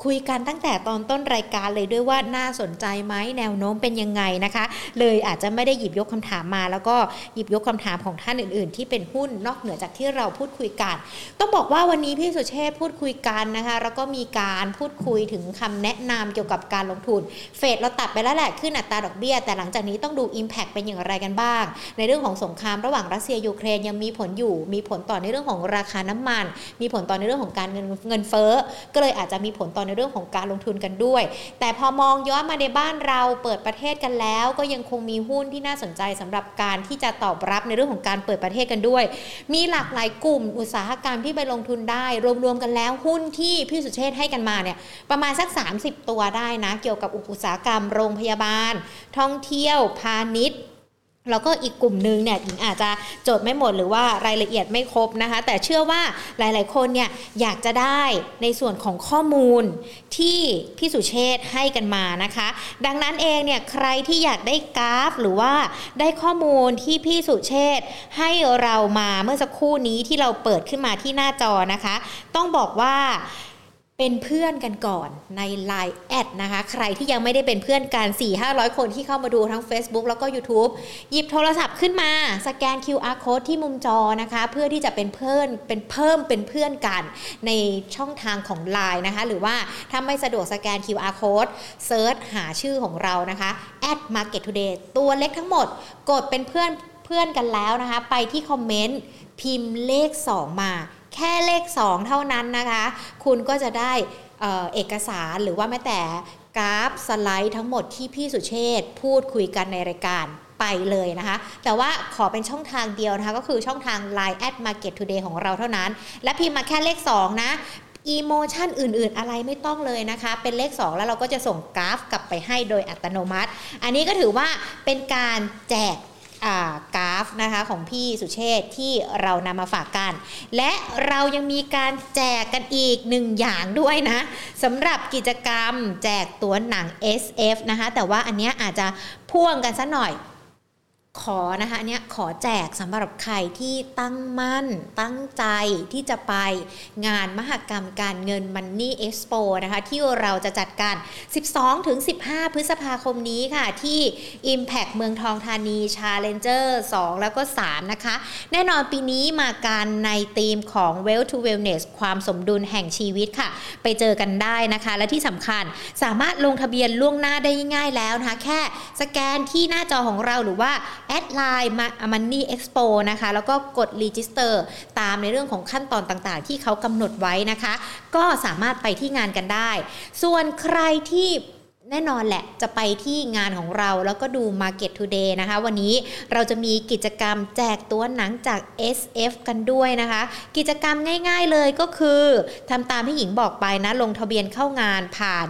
คุยกันตั้งแต่ตอนต้นรายการเลยด้วยว่าน่าสนใจไหมแนวโน้มเป็นยังไงนะคะ เลยอาจจะไม่ได้หยิบยกคำถามมา แล้วก็หยิบยกคำถามของท่านอื่น ๆ ที่เป็นหุ้นนอกเหนือจากที่เราพูดคุยกัน ต้องบอกว่าวันนี้พี่สุเชษพูดคุยกันนะคะ แล้วก็มีการพูดคุยถึงคำแนะนำเกี่ยวกับการลงทุน เฟดเราตัดไปแล้วแหละขึ้นอัตราดอกเบี้ย แต่หลังจากนี้ต้องดู Impact เป็นอย่างไรกันบ้าง ในเรื่องของสงครามระหว่างรัสเซียยูเครนยังมีผลอยู่ มีผลต่อในเรื่องของราคาน้ำมัน มีผลต่อในเรื่องของการเงินเงินเฟ้อก็เลยอาจจะมีผลต่อในเรื่องของการลงทุนกันด้วย แต่พอมองย้อนมาในบ้านเราเปิดประเทศกันแล้ว ก็ยังคงมีหุ้นที่น่าสนใจสำหรับการที่จะตอบรับในเรื่องของการเปิดประเทศกันด้วย มีหลากหลายกลุ่มอุตสาหกรรมที่ไปลงทุนได้ รวมๆกันแล้วหุ้นที่พี่สุเชษให้กันมาเนี่ยประมาณสัก 30 ตัวได้นะ เกี่ยวกับอุตสาหกรรมโรงพยาบาล ท่องเที่ยวพาณิชย์ แล้วก็อีกกลุ่มหนึงเนี่ยหญิงอาจจะจดไม่หมดหรือว่ารายละเอียดไม่ครบนะคะ แต่เชื่อว่าหลายๆคนเนี่ยอยากจะได้ในส่วนของข้อมูลที่พี่สุเชษให้กันมานะคะ ดังนั้นเองเนี่ยใครที่อยากได้กราฟ หรือว่าได้ข้อมูลที่พี่สุเชษให้เรามาเมื่อสักครู่นี้ที่เราเปิดขึ้นมาที่หน้าจอนะคะ ต้องบอกว่า เป็นเพื่อนกันก่อนใน Line แอดนะคะ ใครที่ยังไม่ได้เป็นเพื่อนกัน 4-500 คนที่เข้ามาดูทั้ง Facebook แล้วก็ YouTube หยิบโทรศัพท์ขึ้นมา สแกน QR code ที่มุมจอนะคะ เพื่อที่จะเป็นเพื่อนเป็นเพิ่มเป็นเพื่อนกันในช่องทางของ Line นะคะ หรือว่าถ้าไม่สะดวกสแกน QR code เซิร์ชหาชื่อของเรานะคะ at market today ตัวเล็กทั้งหมดกดเป็นเพื่อนเพื่อนกันแล้วนะคะ ไปที่คอมเมนต์พิมพ์เลข 2 มา แค่เลข 2 เท่านั้นนะคะ คุณก็จะได้เอกสารหรือว่าแม้แต่กราฟสไลด์ทั้งหมดที่พี่สุเชษพูดคุยกันในรายการไปเลยนะคะ แต่ว่าขอเป็นช่องทางเดียวนะคะ ก็คือช่องทาง Line at Market Today ของเราเท่านั้น และพิมพ์มาแค่เลข 2 นะอีโมชันอื่นๆ อะไรไม่ต้องเลยนะคะ เป็นเลข 2 แล้วเราก็จะส่งกราฟกลับไปให้โดยอัตโนมัติ อันนี้ก็ถือว่าเป็นการแจก กราฟนะคะของพี่สุเชษที่เรานำมาฝากกัน และเรายังมีการแจกกันอีกหนึ่งอย่างด้วยนะสำหรับกิจกรรมแจกตัวหนัง SF นะคะแต่ว่าอันเนี้ยอาจจะพ่วงกันซะหน่อย ขอนะคะอันเนี้ยขอแจกสำหรับใครที่ตั้งมั่น ตั้งใจที่จะไปงานมหกรรมการเงิน Money Expo นะคะที่เราจะจัดกัน12ถึง15 พฤษภาคมนี้ค่ะ ที่ Impact เมืองทองธานี Challenger 2 แล้วก็ 3 นะคะ แน่นอนปีนี้มาการในธีมของ Wealth to Wellness ความสมดุลแห่งชีวิตค่ะ ไปเจอกันได้นะคะ และที่สำคัญสามารถลงทะเบียนล่วงหน้าได้ง่ายแล้วนะคะ แค่สแกนที่หน้าจอของเราหรือว่า add ไลน์ Money Expo นะคะ แล้วก็กด register ตามในเรื่องของขั้นตอนต่างๆ ที่เขากำหนดไว้นะคะ ก็สามารถไปที่งานกันได้ ส่วนใครที่แน่นอนแหละจะไปที่งานของเราแล้วก็ดู Market Today นะคะ วันนี้เราจะมีกิจกรรมแจกตัวหนังจาก SF กันด้วยนะคะ กิจกรรมง่ายๆเลยก็คือทำตามที่หญิงบอกไปนะ ลงทะเบียนเข้างานผ่าน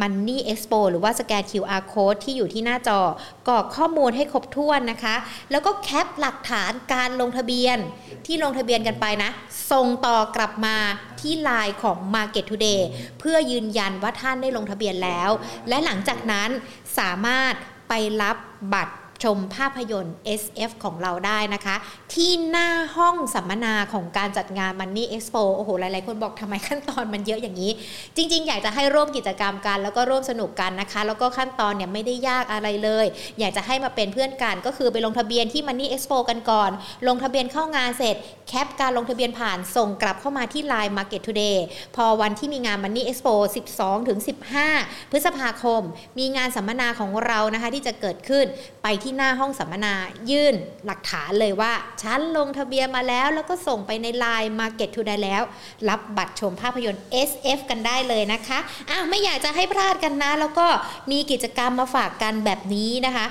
Money Expo หรือว่าสแกน QR Code ที่อยู่ที่หน้าจอกรอกข้อมูลให้ครบถ้วนนะคะ แล้วก็แคปหลักฐานการลงทะเบียนที่ลงทะเบียนกันไปนะ ส่งต่อกลับมาที่ไลน์ของ Market Today เพื่อยืนยันว่าท่านได้ลงทะเบียนแล้ว และหลังจากนั้นสามารถไปรับบัตร ชมภาพยนตร์ SF ของเราได้นะคะ ที่หน้าห้องสัมมนาของการจัดงาน Money Expo โอ้โห หลายๆ คนบอกทำไมขั้นตอนมันเยอะอย่างนี้ จริง ๆ อยากจะให้ร่วมกิจกรรมกัน แล้วก็ร่วมสนุกกันนะคะ แล้วก็ขั้นตอนเนี่ยไม่ได้ยากอะไรเลย อยากจะให้มาเป็นเพื่อนกัน ก็คือไปลงทะเบียนที่ Money Expo กันก่อน ลงทะเบียนเข้างานเสร็จ แคปการลงทะเบียนผ่านส่งกลับเข้ามาที่ Line Market Today พอวันที่มีงาน Money Expo 12ถึง15 พฤษภาคม มีงานสัมมนาของเรานะคะที่จะเกิดขึ้นไปที่ที่หน้าห้องสัมมนายื่นหลักฐานเลยว่า ฉันลงทะเบียนมาแล้ว แล้วก็ส่งไปใน Line Market Today แล้ว รับบัตรชมภาพยนตร์ SF กันได้เลยนะคะอ้าวไม่อยากจะให้พลาดกันนะ แล้วก็มีกิจกรรมมาฝากกันแบบนี้นะคะ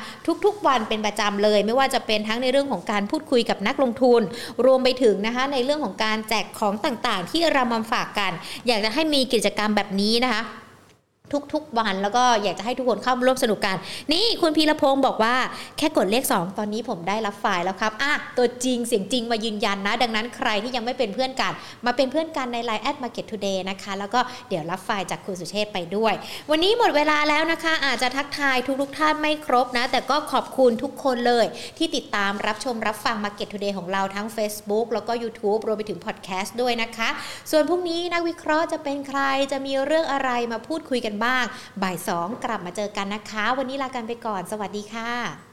ทุกๆวันเป็นประจำเลย ไม่ว่าจะเป็นทั้งในเรื่องของการพูดคุยกับนักลงทุน รวมไปถึงนะคะในเรื่องของการแจกของต่างๆ ที่เรามาฝากกัน อยากจะให้มีกิจกรรมแบบนี้นะคะ ทุกๆวันแล้วก็อยากจะให้ทุกคนเข้าร่วมสนุกกัน นี่คุณพีรพงศ์บอกว่าแค่กดเลข 2 ตอนนี้ผมได้รับไฟล์แล้วครับอะตัวจริงเสียงจริงมายืนยันนะ ดังนั้นใครที่ยังไม่เป็นเพื่อนกัน มาเป็นเพื่อนกันใน Line แอด Market Today นะคะ แล้วก็เดี๋ยวรับไฟล์จากคุณสุเชษไปด้วย วันนี้หมดเวลาแล้วนะคะ อาจจะทักทายทุกๆท่านไม่ครบนะ แต่ก็ขอบคุณทุกคนเลย ที่ติดตามรับชมรับฟัง Market Today ของเราทั้ง Facebook แล้วก็ YouTube รวมไปถึงพอดแคสต์ด้วยนะคะ ส่วนพรุ่งนี้นักวิเคราะห์จะเป็นใครจะมีเรื่องอะไรมาพูดคุยกันบ้าง บ่าย2กลับมาเจอกันนะคะ วันนี้ลากันไปก่อน สวัสดีค่ะ